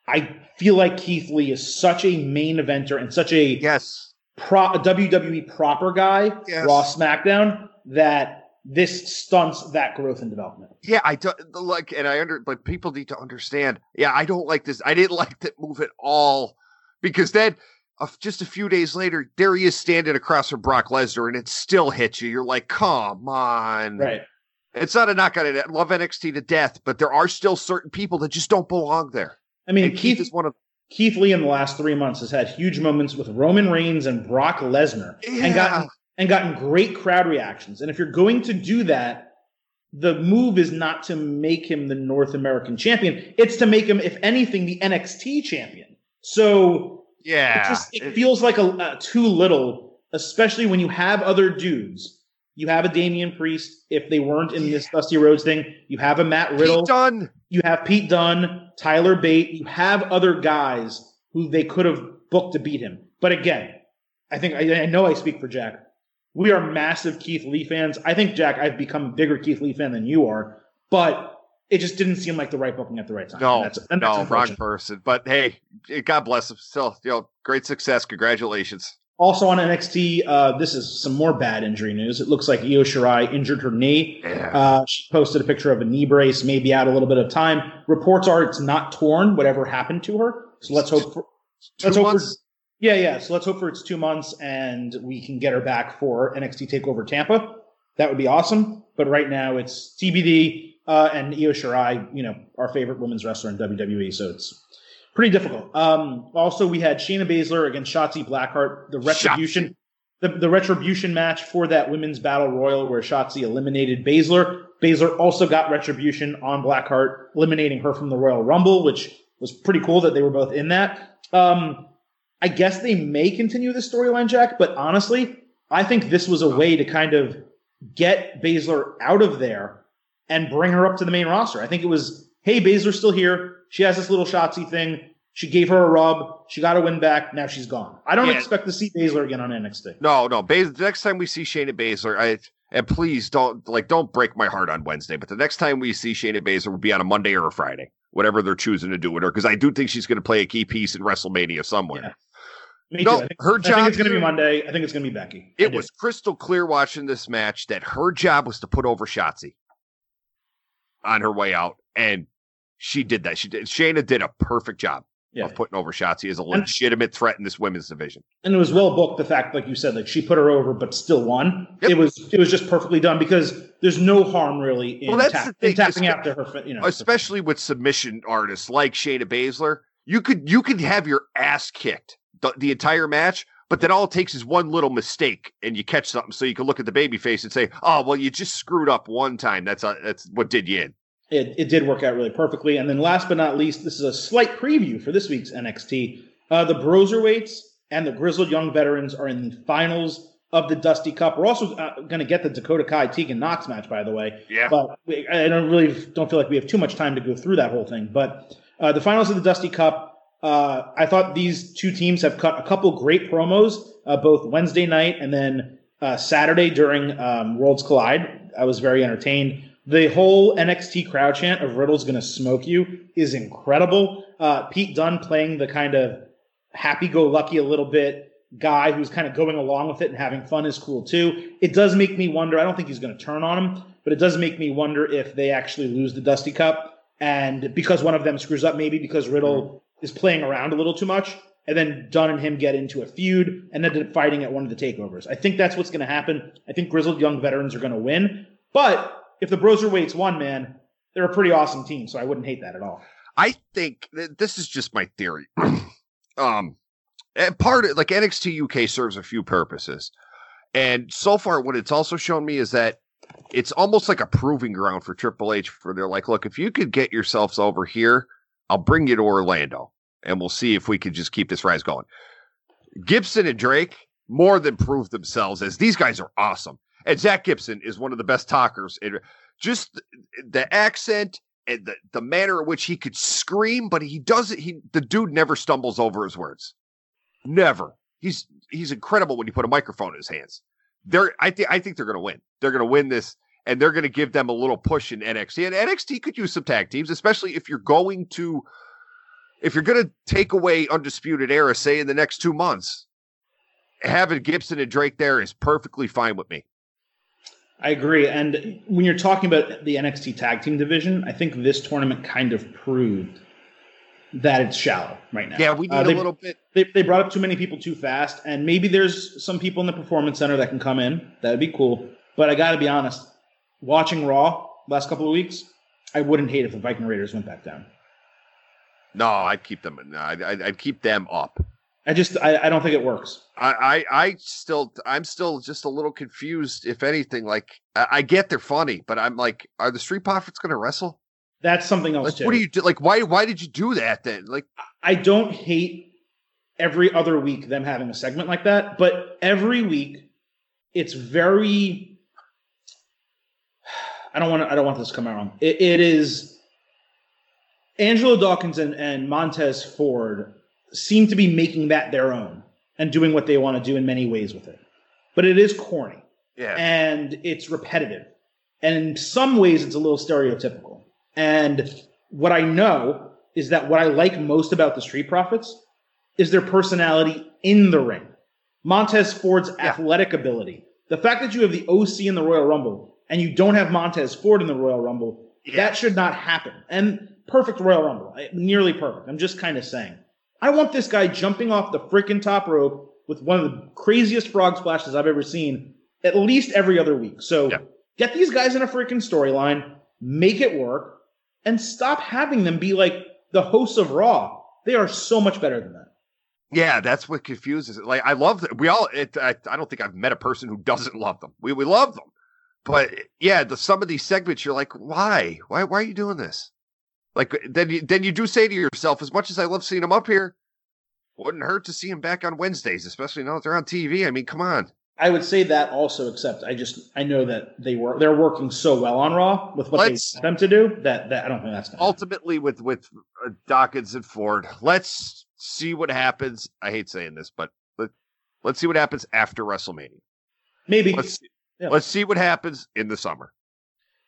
I feel like Keith Lee is such a main eventer and such a yes, pro, a WWE proper guy, Yes. Raw SmackDown, that this stunts that growth and development. yeah, I do, like, and I under, but people need to understand. Yeah, I don't like this. I didn't like that move at all because then. Just a few days later, there he is standing across from Brock Lesnar, and it still hits you. You're like, "Come on!" Right. It's not a knock on it. I love NXT to death, but there are still certain people that just don't belong there. I mean, Keith, Keith is one of Keith Lee in the last three months has had huge moments with Roman Reigns and Brock Lesnar, and gotten and gotten great crowd reactions. And if you're going to do that, the move is not to make him the North American champion; it's to make him, if anything, the NXT champion. So yeah. it just it it- feels like a, a too little, especially when you have other dudes. You have a Damian Priest. If they weren't in this Dusty Rhodes thing, you have a Matt Riddle. Pete Dunne. You have Pete Dunne, Tyler Bate. You have other guys who they could have booked to beat him. But again, I think I, I know I speak for Jack. We are massive Keith Lee fans. I think Jack, I've become a bigger Keith Lee fan than you are, but it just didn't seem like the right booking at the right time. No, and that's, and that's no, wrong person. But hey, God bless him. Still, you know, great success. Congratulations. Also on NXT, uh, this is some more bad injury news. It looks like Io Shirai injured her knee. Yeah. Uh, she posted a picture of a knee brace, maybe out a little bit of time. Reports are it's not torn, whatever happened to her. So let's hope for let's hope for yeah, yeah. So let's hope for it's two months and we can get her back for NXT Takeover Tampa. That would be awesome. But right now it's TBD uh, and Io Shirai, you know, our favorite women's wrestler in WWE. So it's pretty difficult. Um, also, we had Shayna Baszler against Shotzi Blackheart, the retribution, the, the retribution match for that women's battle royal where Shotzi eliminated Baszler. Baszler also got retribution on Blackheart, eliminating her from the Royal Rumble, which was pretty cool that they were both in that. Um, I guess they may continue the storyline, Jack, but honestly, I think this was a way to kind of get Baszler out of there and bring her up to the main roster. I think it was, hey, Baszler's still here. She has this little Shotzi thing. She gave her a rub. She got a win back. Now she's gone. I don't yeah. expect to see Baszler again on NXT. No, no. Baszler, the next time we see Shayna Baszler, I and please don't like don't break my heart on Wednesday, but the next time we see Shayna Baszler will be on a Monday or a Friday, whatever they're choosing to do with her, because I do think she's going to play a key piece in WrestleMania somewhere. Yeah. Me no, too. her job. I think it's going to be Monday. I think it's going to be Becky. It was crystal clear watching this match that her job was to put over Shotzi on her way out, and she did that. She did. Shayna did a perfect job yeah. of putting over shots. Shotzi as a legitimate and, threat in this women's division. And it was well booked. The fact, like you said, like she put her over, but still won. Yep. It was it was just perfectly done because there's no harm really in, well, tap, in tapping after her. You know, especially with submission artists like Shayna Baszler, you could you could have your ass kicked the, the entire match. But then all it takes is one little mistake, and you catch something. So you can look at the baby face and say, "Oh, well, you just screwed up one time. That's a, that's what did you in." It, it did work out really perfectly. And then last but not least, this is a slight preview for this week's NXT. Uh, the Broserweights and the Grizzled Young Veterans are in the finals of the Dusty Cup. We're also uh, going to get the Dakota Kai Tegan Nox match, by the way. Yeah. But we, I don't really don't feel like we have too much time to go through that whole thing. But uh, the finals of the Dusty Cup. Uh, I thought these two teams have cut a couple great promos, uh, both Wednesday night and then uh, Saturday during um, Worlds Collide. I was very entertained. The whole NXT crowd chant of Riddle's gonna smoke you is incredible. Uh, Pete Dunne playing the kind of happy-go-lucky a little bit guy who's kind of going along with it and having fun is cool too. It does make me wonder. I don't think he's going to turn on him, but it does make me wonder if they actually lose the Dusty Cup and because one of them screws up, maybe because Riddle is playing around a little too much, and then Dunne and him get into a feud and then fighting at one of the takeovers. I think that's what's going to happen. I think grizzled young veterans are going to win, but if the Broserweights won, man, they're a pretty awesome team. So I wouldn't hate that at all. I think this is just my theory. um, and part of like NXT UK serves a few purposes, and so far, what it's also shown me is that it's almost like a proving ground for Triple H. For they're like, look, if you could get yourselves over here, I'll bring you to Orlando, and we'll see if we can just keep this rise going. Gibson and Drake more than proved themselves as these guys are awesome. And Zack Gibson is one of the best talkers. And just the accent and the, the manner in which he could scream, but he doesn't. He the dude never stumbles over his words. Never. He's he's incredible when you put a microphone in his hands. They're I think I think they're to win. They're to win this, and they're going to give them a little push in NXT. And NXT could use some tag teams, especially if you're going to if you're going to take away Undisputed Era, say in the next two months. Having Gibson and Drake there is perfectly fine with me. I agree. And when you're talking about the NXT tag team division, I think this tournament kind of proved that it's shallow right now. Yeah, we need uh, they, a little bit. They, they brought up too many people too fast, and maybe there's some people in the performance center that can come in. That'd be cool. But I got to be honest, watching Raw last couple of weeks, I wouldn't hate if the Viking Raiders went back down. No, I'd keep them. I'd, I'd keep them up. I just I, I don't think it works. I, I, I still I'm still just a little confused. If anything, like I, I get they're funny, but I'm like, are the Street Profits going to wrestle? That's something else. Like, too. what do you do? Like, why why did you do that then? Like, I don't hate every other week them having a segment like that, but every week it's very. I don't want to. I don't want this to come out wrong. it, it is. Angelo Dawkins and, and Montez Ford seem to be making that their own and doing what they want to do in many ways with it. But it is corny. Yeah. And it's repetitive. And in some ways, it's a little stereotypical. And what I know is that what I like most about the Street Profits is their personality in the ring. Montez Ford's yeah. athletic ability. The fact that you have the OC in the Royal Rumble and you don't have Montez Ford in the Royal Rumble, yeah. that should not happen. And perfect Royal Rumble, nearly perfect. I'm just kind of saying. I want this guy jumping off the freaking top rope with one of the craziest frog splashes I've ever seen at least every other week. So yeah. get these guys in a freaking storyline, make it work, and stop having them be like the hosts of Raw. They are so much better than that. Yeah, that's what confuses it. Like I love that we all. It, I, I don't think I've met a person who doesn't love them. We we love them, but yeah, the some of these segments you're like, why, why, why are you doing this? Like then you then you do say to yourself, as much as I love seeing him up here, wouldn't hurt to see him back on Wednesdays, especially now that they're on TV. I mean, come on. I would say that also, except I just I know that they were they're working so well on Raw with what Let's- they want them to do that that I don't think that's Ultimately, with with uh, Dawkins and Ford, let's see what happens. I hate saying this, but let, let's see what happens after WrestleMania. maybe Let's Yeah. let's see what happens in the summer.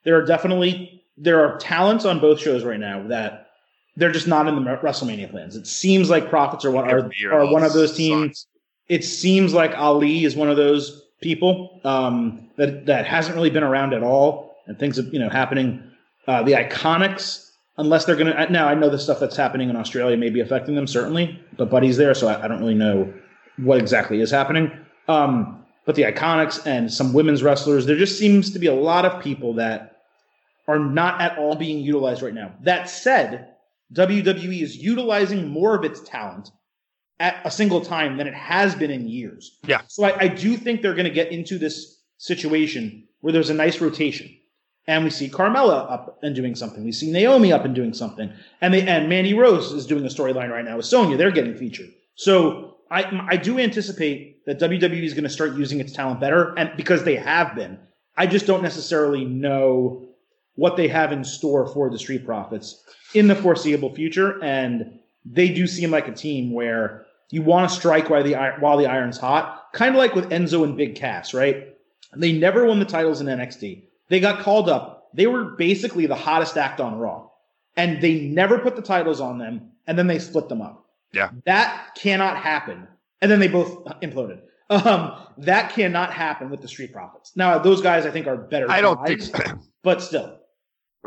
There are definitely there are talents on both shows right now that they're just not in the WrestleMania plans. It seems like Profits are one are, are one of those sucks. teams. It seems like Ali is one of those people um, that that hasn't really been around at all, and things are you know happening. Uh, the Iconics, unless they're gonna now, I know the stuff that's happening in Australia may be affecting them certainly, but Buddy's there, so I, I don't really know what exactly is happening. Um, but the Iconics and some women's wrestlers, there just seems to be a lot of people that are not at all being utilized right now. That said, WWE is utilizing more of its talent at a single time than it has been in years. Yeah. So I, I do think they're going to get into this situation where there's a nice rotation. And we see Carmella up and doing something. We see Naomi up and doing something. And they and Mandy Rose is doing a storyline right now with Sonya. They're getting featured. So I I do anticipate that WWE is going to start using its talent better, and because they have been. I just don't necessarily know what they have in store for the Street Profits in the foreseeable future. And they do seem like a team where you want to strike while the while the iron's hot, kind of like with Enzo and Big Cass, right? They never won the titles in NXT. They got called up. They were basically the hottest act on Raw, and they never put the titles on them, and then they split them up. Yeah. That cannot happen. And then they both imploded. Um, that cannot happen with the Street Profits. Now, those guys I think are better. I don't guys, think. but still,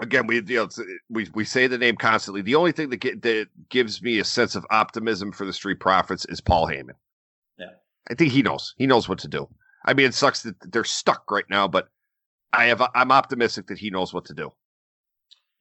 again, we you know, we we say the name constantly. The only thing that get, that gives me a sense of optimism for the Street Profits is Paul Heyman. Yeah. I think he knows. He knows what to do. I mean, it sucks that they're stuck right now, but I have I'm optimistic that he knows what to do.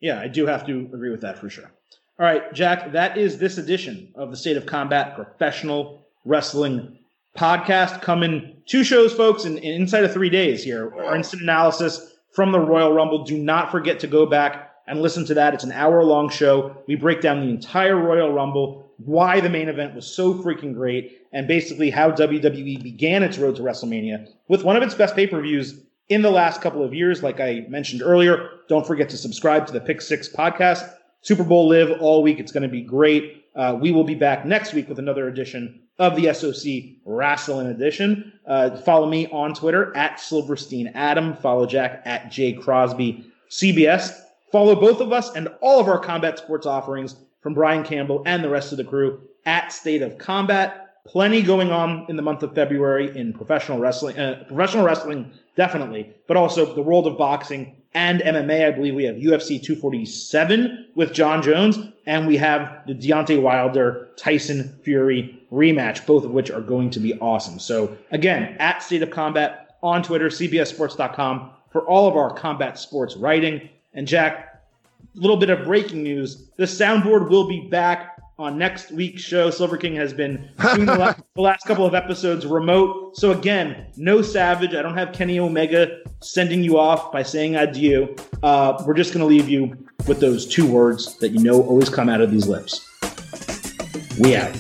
Yeah, I do have to agree with that for sure. All right, Jack, that is this edition of the State of Combat Professional Wrestling Podcast. Coming two shows, folks, in, in inside of three days here. Our instant analysis from the Royal Rumble. Do not forget to go back and listen to that. It's an hour long show. We break down the entire Royal Rumble, why the main event was so freaking great, and basically how WWE began its road to WrestleMania with one of its best pay per views in the last couple of years. Like I mentioned earlier, don't forget to subscribe to the Pick Six podcast. Super Bowl live all week. It's going to be great. Uh, we will be back next week with another edition of the SOC Wrestling Edition. Uh, follow me on Twitter at Silverstein Adam. Follow Jack at J Crosby CBS. Follow both of us and all of our combat sports offerings from Brian Campbell and the rest of the crew at State of Combat. Plenty going on in the month of February in professional wrestling, uh, professional wrestling definitely, but also the world of boxing and MMA. I believe we have UFC 247 with Jon Jones, and we have the Deontay Wilder Tyson Fury rematch, both of which are going to be awesome. So again, at State of Combat on Twitter, CBSSports.com for all of our combat sports writing. And Jack, a little bit of breaking news: the soundboard will be back on next week's show. Silver King has been doing the, la- the last couple of episodes remote. So again, no Savage. I don't have Kenny Omega sending you off by saying adieu. Uh, we're just going to leave you with those two words that you know always come out of these lips. We out.